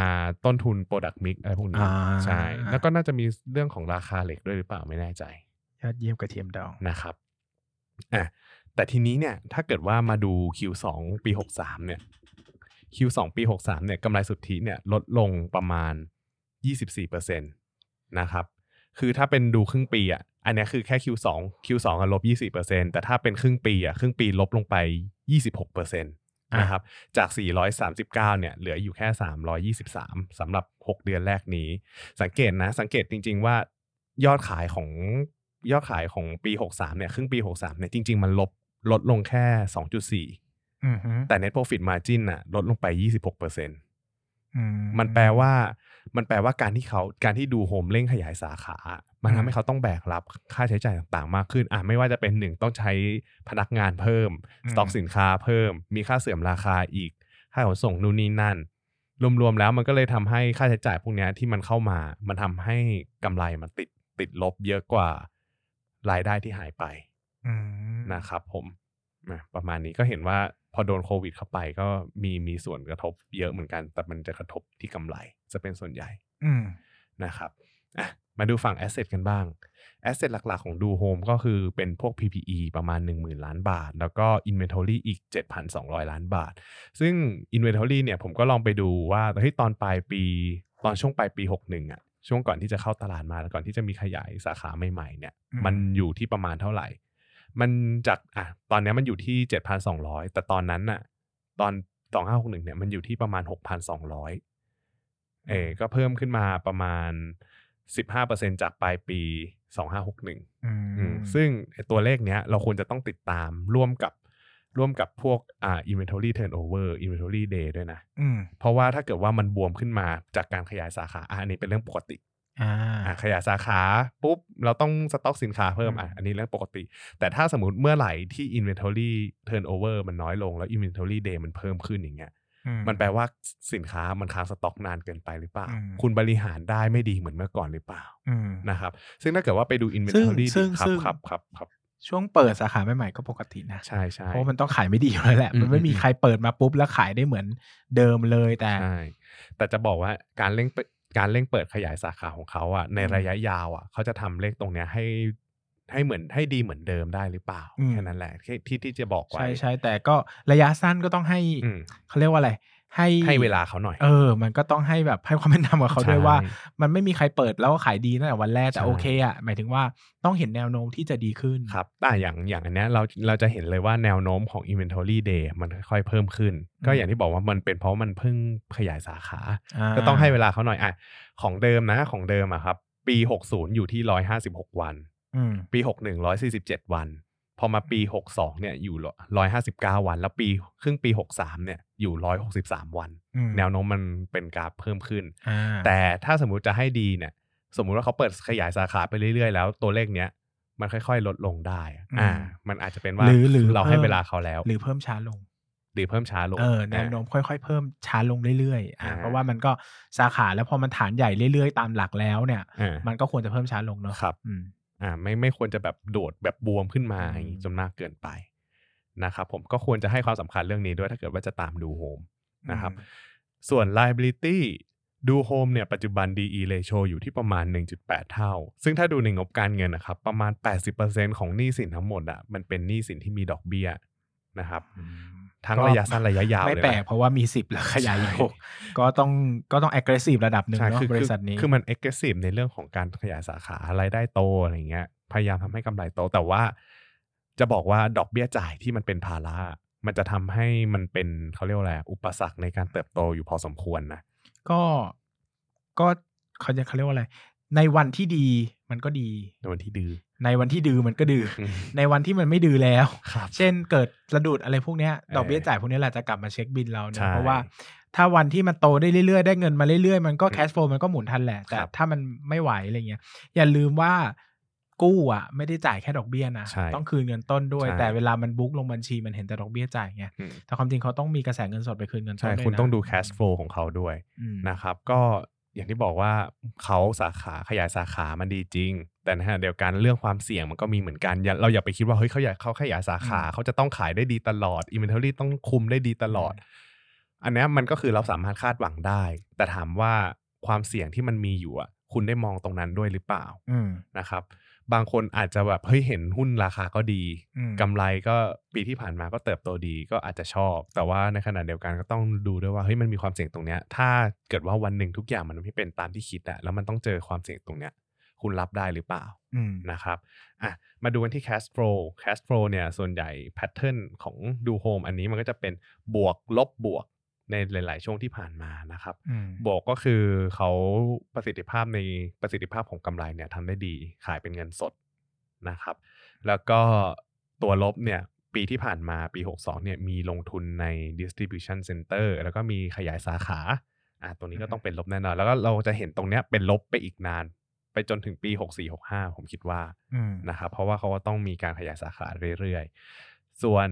ต้นทุน Product Mix อะไรพวกนี้อ่าใช่แล้วก็น่าจะมีเรื่องของราคาเหล็กด้วยหรือเปล่าไม่แน่ใจยอดเยี่ยมกระเทียมดองนะครับอะแต่ทีนี้เนี่ยถ้าเกิดว่ามาดู Q2 ปี 63 เนี่ย Q2 ปี 63 เนี่ยกำไรสุทธิเนี่ยลดลงประมาณ 24%นะครับ คือถ้าเป็นดูครึ่งปีอะอันเนี้ยคือแค่ Q2 Q2 อะลบ20%แต่ถ้าเป็นครึ่งปีอะครึ่งปีลบลงไป 26%นะครับจาก 439 เนี่ย เหลืออยู่แค่ 323สำหรับ 6 เดือนแรกนี้ สังเกตนะ สังเกตจริง ๆ ว่ายอดขายของยอดขายของปี 63 เนี่ย ครึ่งปี 63 เนี่ย จริง ๆ มันลบลดลงแค่ 2.4อืมฮึแต่ net profit margin น่ะ ลดลงไป 26%อื มันแปลว่า มันแปลว่าการที่เขาการที่ดูโฮมเร่งขยายสาขา มันทำให้เขาต้องแบกรับค่าใช้จ่ายต่างๆ มากขึ้นอะไม่ว่าจะเป็นหนึ่งต้องใช้พนักงานเพิ่ม สต็อกสินค้าเพิ่ม มีค่าเสื่อมราคาอีก ค่าขนส่งนู่นนี่นั่น รวมๆแล้วมันก็เลยทำให้ค่าใช้จ่ายพวกเนี้ยที่มันเข้ามา มันทำให้กำไรมันติดติดลบเยอะกว่ารายได้ที่หายไปอืมนะครับผมอะประมาณนี้ก็เห็นว่า พอโดนโควิดเข้าไปก็มีมีส่วนกระทบเยอะเหมือนกัน แต่มันจะกระทบที่กำไรจะเป็นส่วนใหญ่อืมนะครับอะมาดูฝั่ง Asset กันบ้าง Asset หลักๆของดูโฮมก็คือเป็นพวก PPE ประมาณ 10,000 ล้านบาท แล้วก็ Inventory อีก 7,200 ล้านบาท ซึ่ง Inventory เนี่ยผมก็ลองไปดูว่าเฮ้ยตอนปลายปีตอนช่วงปลายปี 61อะช่วงก่อนที่จะเข้าตลาดมาแล้วก่อนที่จะมีขยายสาขาใหม่ๆเนี่ยอืมมันอยู่ที่ประมาณเท่าไหร่ มันจากอะตอนเนี้ยมันอยู่ที่ 7,200 แต่ตอนนั้นน่ะ ตอน 2561เนี่ยมันอยู่ที่ประมาณ 6,200 เออก็เพิ่มขึ้นมาประมาณ 15%จากปลายปี 2561อืมอืมซึ่งไอ้ตัวเลขเนี้ยเราควรจะต้องติดตามร่วมกับร่วมกับพวกอ่า inventory turnover inventory day ด้วยนะอืมเพราะว่าถ้าเกิดว่ามันบวมขึ้นมาจากการขยายสาขาอะอันนี้เป็นเรื่องปกติอ่าอะ ขยายสาขาปุ๊บ เราต้องสต็อกสินค้าเพิ่มอืมอะอันนี้เรื่องปกติ แต่ถ้าสมมติเมื่อไหร่ที่ inventory turnover มันน้อยลงแล้ว inventory day มันเพิ่มขึ้นอย่างเงี้ยอืมันแปลว่าสินค้ามันค้างสต็อกนานเกินไปหรือเปล่าอืมคุณบริหารได้ไม่ดีเหมือนเมื่อก่อนหรือเปล่าอืมนะครับ ซึ่งถ้าเกิดว่าไปดู inventory ซึ่งครับซึ่งครับครับครับช่วงเปิดสาขาใหม่ๆก็ปกตินะใช่ใช่เพราะมันต้องขายไม่ดีอยู่แล้วแหละอืมมันไม่มีอืมใครเปิดมาปุ๊บแล้วขายได้เหมือนเดิมเลยแต่ใช่แต่จะบอกว่าการเร่งเปิด การเร่งเปิดขยายสาขาของเขาอะในอืมระยะยาวอะเขาจะทำเลขตรงเนี้ยให้ให้เหมือนให้ดีเหมือนเดิมได้หรือเปล่าอืมแค่นั้นแหละที่ที่ที่จะบอกไว้ใช่ใช่แต่ก็ระยะสั้นก็ต้องให้อืมเขาเรียกว่าอะไร ให้ให้เวลาเขาหน่อย เออ มันก็ต้องให้แบบให้ความเป็นธรรมกับเขาด้วยใช่ว่า มันไม่มีใครเปิดแล้วก็ขายดีตั้งแต่วันแรกแต่ใช่โอเคอะหมายถึงว่าต้องเห็นแนวโน้มที่จะดีขึ้นครับแต่อย่างอย่างอันเนี้ยเราเราจะเห็นเลยว่าแนวโน้มของ inventory day มันค่อยๆเพิ่มขึ้น ก็อืมอย่างที่บอกว่ามันเป็นเพราะมันเพิ่งขยายสาขาาก็ต้องให้เวลาเขาหน่อยอะของเดิมนะของเดิมอะครับ ปี 60 อยู่ที่ 156 วันอืมปี 61 147 วัน พอมาปี 62เนี่ยอยู่ 159 วัน แล้วปีครึ่งปี 63เนี่ยอยู่ 163 วันอืมแนวโน้มมันเป็นกราฟเพิ่มขึ้นอ่าแต่ถ้าสมมุติจะให้ดีเนี่ยสมมุติว่าเขาเปิดขยายสาขาไปเรื่อยๆ แล้วตัวเลขเนี้ยมันค่อยๆ ลดลงได้อะอ่า มันอาจจะเป็นว่าหรือหรือเราให้พิ่มเวลาเขาแล้ว หรือเพิ่มช้าลง หรือเพิ่มช้าลง เออ แนวโน้มค่อยๆ เพิ่มช้าลงเรื่อยๆ อ่าอ่าเพราะว่ามันก็สาขาแล้วพอมันฐานใหญ่เรื่อยๆ ตามหลักแล้วเนี่ยอ่ามันก็ควรจะเพิ่มช้าลงเนอะครับ อืม อ่าไม่ไม่ควรจะแบบโดดแบบบูมขึ้นมาอืมอย่างนี้จนมากเกินไปนะครับผมก็ควรจะให้ความสำคัญเรื่องนี้ด้วยถ้าเกิดว่าจะตามดูโฮมนะครับส่วน liability ดูโฮมเนี่ยปัจจุบัน DE ratio อยู่ที่ประมาณ 1.8 เท่า ซึ่งถ้าดูในงบการเงินนะครับ ประมาณ 80%ของหนี้สินทั้งหมดอะมันเป็นหนี้สินที่มีดอกเบี้ยนะครับอืม ทั้งก็ระยะสั้นระยะยาวไม่เลยแปลกนะเพราะว่ามีสิบแล้วขยายอีกใช่หกก็ต้องก็ต้อง aggressive ระดับหนึ่งใช่เนาะคือบริษัทนี้คือมัน aggressive ในเรื่องของการขยายสาขารายได้โตอะไรเงี้ยพยายามทำให้กำไรโต แต่ว่าจะบอกว่าดอกเบี้ยจ่ายที่มันเป็นภาระมันจะทำให้มันเป็นเขาเรียกว่าอะไรอุปสรรคในการเติบโตอยู่พอสมควรนะก็ก็เขาจะเขาเรียกว่าอะไร ในวันที่ดีมันก็ดีในวันที่ดื้อ ในวันที่ดื้อมันก็ดื้ออืมในวันที่มันไม่ดื้อแล้วครับเช่นเกิดสะดุดอะไรพวกเนี้ยเออดอกเบี้ยจ่ายพวกนี้แหละจะกลับมาเช็คบินเราใช่เนะเพราะว่าถ้าวันที่มันโตได้เรื่อยๆ ได้เงินมาเรื่อยๆ มันก็อืมแคชโฟลมันก็หมุนทันแหละ แต่ครับถ้ามันไม่ไหวอะไรเงี้ย อย่าลืมว่ากู้อะ ไม่ได้จ่ายแค่ดอกเบี้ยนะใช่ต้องคืนเงินต้นด้วยใช่แต่เวลามันบุ๊กลงบัญชีมันเห็นแต่ดอกเบี้ยจ่ายไงอืมแต่ความจริงเขาต้องมีกระแสเงินสดไปคืนเงินต้ใช่นด้วยคุณนะต้องดู cash flow ของเขาด้วยอืมนะครับ ก็อย่างที่บอกว่าเขาสาขาขยายสาขามันดีจริง แต่ในขณะเดียวกันเรื่องความเสี่ยงมันก็มีเหมือนกันอย่าเราอย่าไปคิดว่าเฮ้ยเขาอยากเขาขยายสาขาอืมเขาจะต้องขายได้ดีตลอด inventory ต้องคุมได้ดีตลอด อันเนี้ยมันก็คือเราสามารถคาดหวังได้ แต่ถามว่าความเสี่ยงที่มันมีอยู่อะ คุณได้มองตรงนั้นด้วยหรือเปล่าอืมนะครับ บางคนอาจจะแบบเฮ้ยเห็นหุ้นราคาก็ดีอืมกำไรก็ปีที่ผ่านมาก็เติบโตดีก็อาจจะชอบ แต่ว่าในขณะเดียวกันก็ต้องดูด้วยว่าเฮ้ยมันมีความเสี่ยงตรงเนี้ย ถ้าเกิดว่าวันหนึ่งทุกอย่างมันไม่เป็นตามที่คิดอะแล้วมันต้องเจอความเสี่ยงตรงเนี้ย คุณรับได้หรือเปล่าอืมนะครับอะมาดูกันที่ cash flow cash flow เนี่ยส่วนใหญ่ pattern ของดูโฮมอันนี้มันก็จะเป็นบวกลบบวกในหลาย ๆ ช่วงที่ผ่านมานะครับอืมบวกก็คือเขาประสิทธิภาพในประสิทธิภาพของกำไรเนี่ยทำได้ดีขายเป็นเงินสดนะครับ แล้วก็ตัวลบเนี่ยปีที่ผ่านมาปี 62เนี่ยมีลงทุนใน distribution center แล้วก็มีขยายสาขาอะตรงนี้ก็ต้องเป็นลบแน่นอน แล้วก็เราจะเห็นตรงเนี้ยเป็นลบไปอีกนาน ไปจนถึงปี 64-65 ผมคิดว่าอืมนะครับเพราะว่าเขาก็ต้องมีการขยายสาขาเรื่อยๆ ส่วน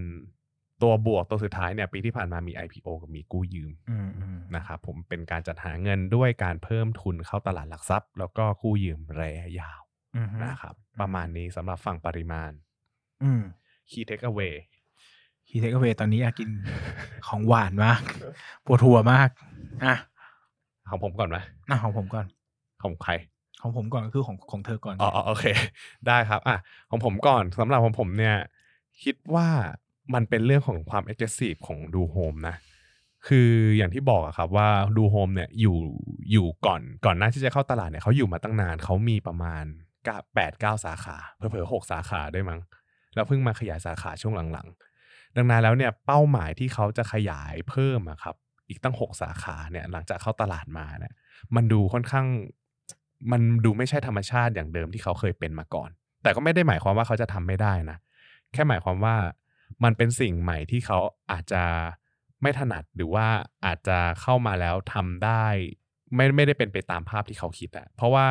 ตัวบวกตัวสุดท้ายเนี่ยปีที่ผ่านมามี IPO กับมีกู้ยืมอืมอืมนะครับผมเป็นการจัดหาเงินด้วยการเพิ่มทุนเข้าตลาดหลักทรัพย์ แล้วก็กู้ยืมระยะยาวอืมนะครับ ประมาณนี้สำหรับฝั่งปริมาณอืม Key Takeaway key takeaway ตอนนี้อยากกินของหวานมากปวดหัวมากอะของผมก่อนไหมอะของผมก่อน ของใคร ของผมก่อนก็คือของของเธอก่อนอ๋ออ๋อโอเค ได้ครับอะของผมก่อนสำหรับของผมเนี่ย คิดว่ามันเป็นเรื่องของความ aggressive ของดูโฮมนะ คืออย่างที่บอกอะครับว่าดูโฮมเนี่ยอยู่อยู่ก่อนก่อนหน้าที่จะเข้าตลาดเนี่ยเขาอยู่มาตั้งนานเขามีประมาณแปดเก้าสาขาเผลอๆหกสาขาด้วยมั้งแล้วเพิ่งมาขยายสาขาช่วงหลังๆ ดังนั้นแล้วเนี่ยเป้าหมายที่เขาจะขยายเพิ่มอะครับ อีกตั้งหกสาขาเนี่ยหลังจากเข้าตลาดมาเนี่ยมันดูค่อนข้าง มันดูไม่ใช่ธรรมชาติอย่างเดิมที่เขาเคยเป็นมาก่อน แต่ก็ไม่ได้หมายความว่าเขาจะทำไม่ได้นะ แค่หมายความว่ามันเป็นสิ่งใหม่ที่เขาอาจจะไม่ถนัดหรือว่าอาจจะเข้ามาแล้วทำได้ ไม่ไม่ได้เป็นไปตามภาพที่เขาคิดอะเพราะว่า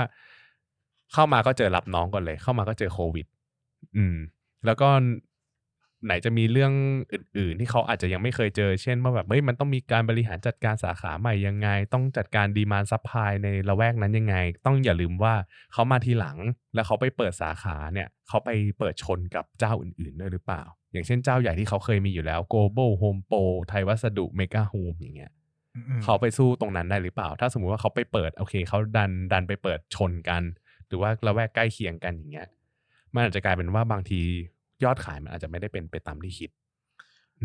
เข้ามาก็เจอรับน้องก่อนเลย เข้ามาก็เจอโควิด อืม แล้วก็ ไหนจะมีเรื่องอื่น ๆ ที่เขาอาจจะยังไม่เคยเจอ เช่นว่าแบบเฮ้ยมันต้องมีการบริหารจัดการสาขาใหม่ยังไง ต้องจัดการ demand supply ในละแวกนั้นยังไง ต้องอย่าลืมว่าเขามาทีหลังแล้วเขาไปเปิดสาขาเนี่ยเขาไปเปิดชนกับเจ้าอื่น ๆ ด้วยหรือเปล่า อย่างเช่นเจ้าใหญ่ที่เขาเคยมีอยู่แล้ว global home pro ไทยวัสดุ mega home อย่างเงี้ยอืมเขาไปสู้ตรงนั้นได้หรือเปล่า ถ้าสมมุติว่าเขาไปเปิดโอเคเขาดันดันไปเปิดชนกัน หรือว่าละแวกใกล้เคียงกันอย่างเงี้ยมันอาจจะกลายเป็นว่าบางที ยอดขายมันอาจจะไม่ได้เป็นไปตามที่คิด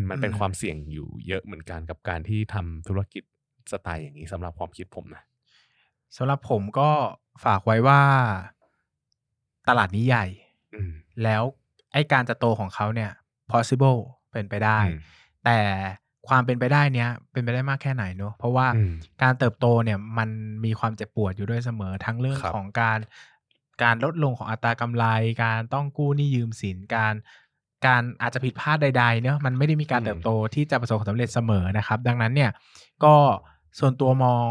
มันเป็นอืมความเสี่ยงอยู่เยอะเหมือนกันกับการที่ทำธุรกิจสไตล์อย่างนี้สำหรับความคิดผมนะสำหรับผมก็ฝากไว้ว่าตลาดนี้ใหญ่อืมแล้วไอ้การจะโตของเขาเนี่ย possible เป็นไปได้อืมแต่ความเป็นไปได้เนี้ยเป็นไปได้มากแค่ไหนเนอะเพราะว่าอืมการเติบโตเนี่ยมันมีความเจ็บปวดอยู่ด้วยเสมอทั้งเรื่องครับของการ การลดลงของอัตรากำไร การต้องกู้หนี้ยืมสินการ การอาจจะผิดพลาดใดๆเนอะมันไม่ได้มีการอืมเติบโตที่จะประสบความสำเร็จเสมอนะครับ ดังนั้นเนี่ยก็ส่วนตัวมอง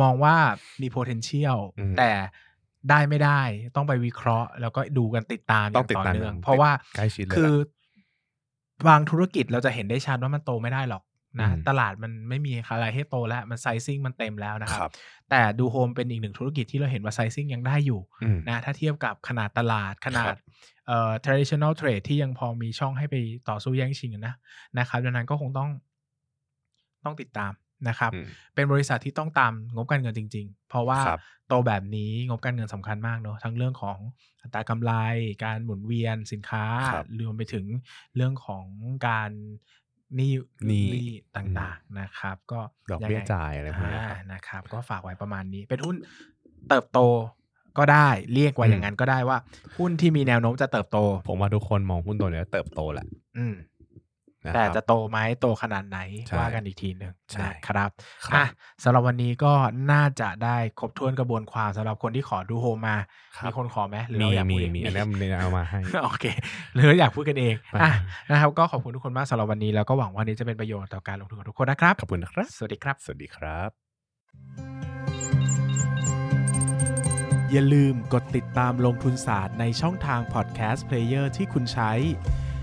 มองว่ามี potential อืมแต่ได้ไม่ได้ต้องไปวิเคราะห์ แล้วก็ดูกันติดตามอต้องย่างติดต่อตามเนื่องอย่างเพราะว่าใกล้ชิดเลยคือล่ะบางธุรกิจเราจะเห็นได้ชัดว่ามันโตไม่ได้หรอก นะอืมตลาดมันไม่มีอะไรให้โตแล้ว มันไซซิ่งมันเต็มแล้วนะคครัรับบแต่ดูโฮมเป็นอีกหนึ่งธุรกิจที่เราเห็นว่าไซซิ่งยังได้อยู่อืมนะถ้าเทียบกับขนาดตลาดขนาครัดบเอ่อ traditional trade ที่ยังพอมีช่องให้ไปต่อสู้แย่งชิงกันนะนะครับดังนั้นก็คงต้องต้องติดตามนะครับอืมเป็นบริษัทที่ต้องตามงบการเงินจริง ๆ เพราะว่าครับโตแบบนี้งบการเงินสำคัญมากเนอะทั้งเรื่องของอัตรากำไร การหมุนเวียนสินค้าครับรวมไปถึงเรื่องของการ หนี้หนี้ต่างๆนะครับ ก็ดอกเบี้ยงไงจ่ายอะไรพวกนี้อ่าครับนะครับ ก็ฝากไว้ประมาณนี้ เป็นหุ้นเติบโตก็ได้เรียกว่าอืมอย่างนั้นก็ได้ว่า หุ้นที่มีแนวโน้มจะเติบโต ผมว่าทุกคนมองหุ้นตัวเนี้ยเติบโตแหละอืมนะ แต่ครับจะโตไหมโตขนาดไหนใช่ว่ากันอีกทีหนึ่งใช่นะครับครับอะสำหรับวันนี้ก็น่าจะได้ครบถ้วนกระบวนความสำหรับคนที่ขอดูโฮมมาครับมีคนขอไหมหรือมีเราอยากมีพูดเองมีอันนี้มันเอามาให้โอเคหรืออยากพูดกันเองไม่อะนะครับก็ขอบคุณทุกคนมากสำหรับวันนี้แล้วก็หวังว่านี้จะเป็นประโยชน์ต่อการลงทุนของทุกคนนะครับขอบคุณนะครับ สวัสดีครับ สวัสดีครับ อย่าลืมกดติดตามลงทุนศาสตร์ในช่องทางพอดแคสต์เพลเยอร์ที่คุณใช้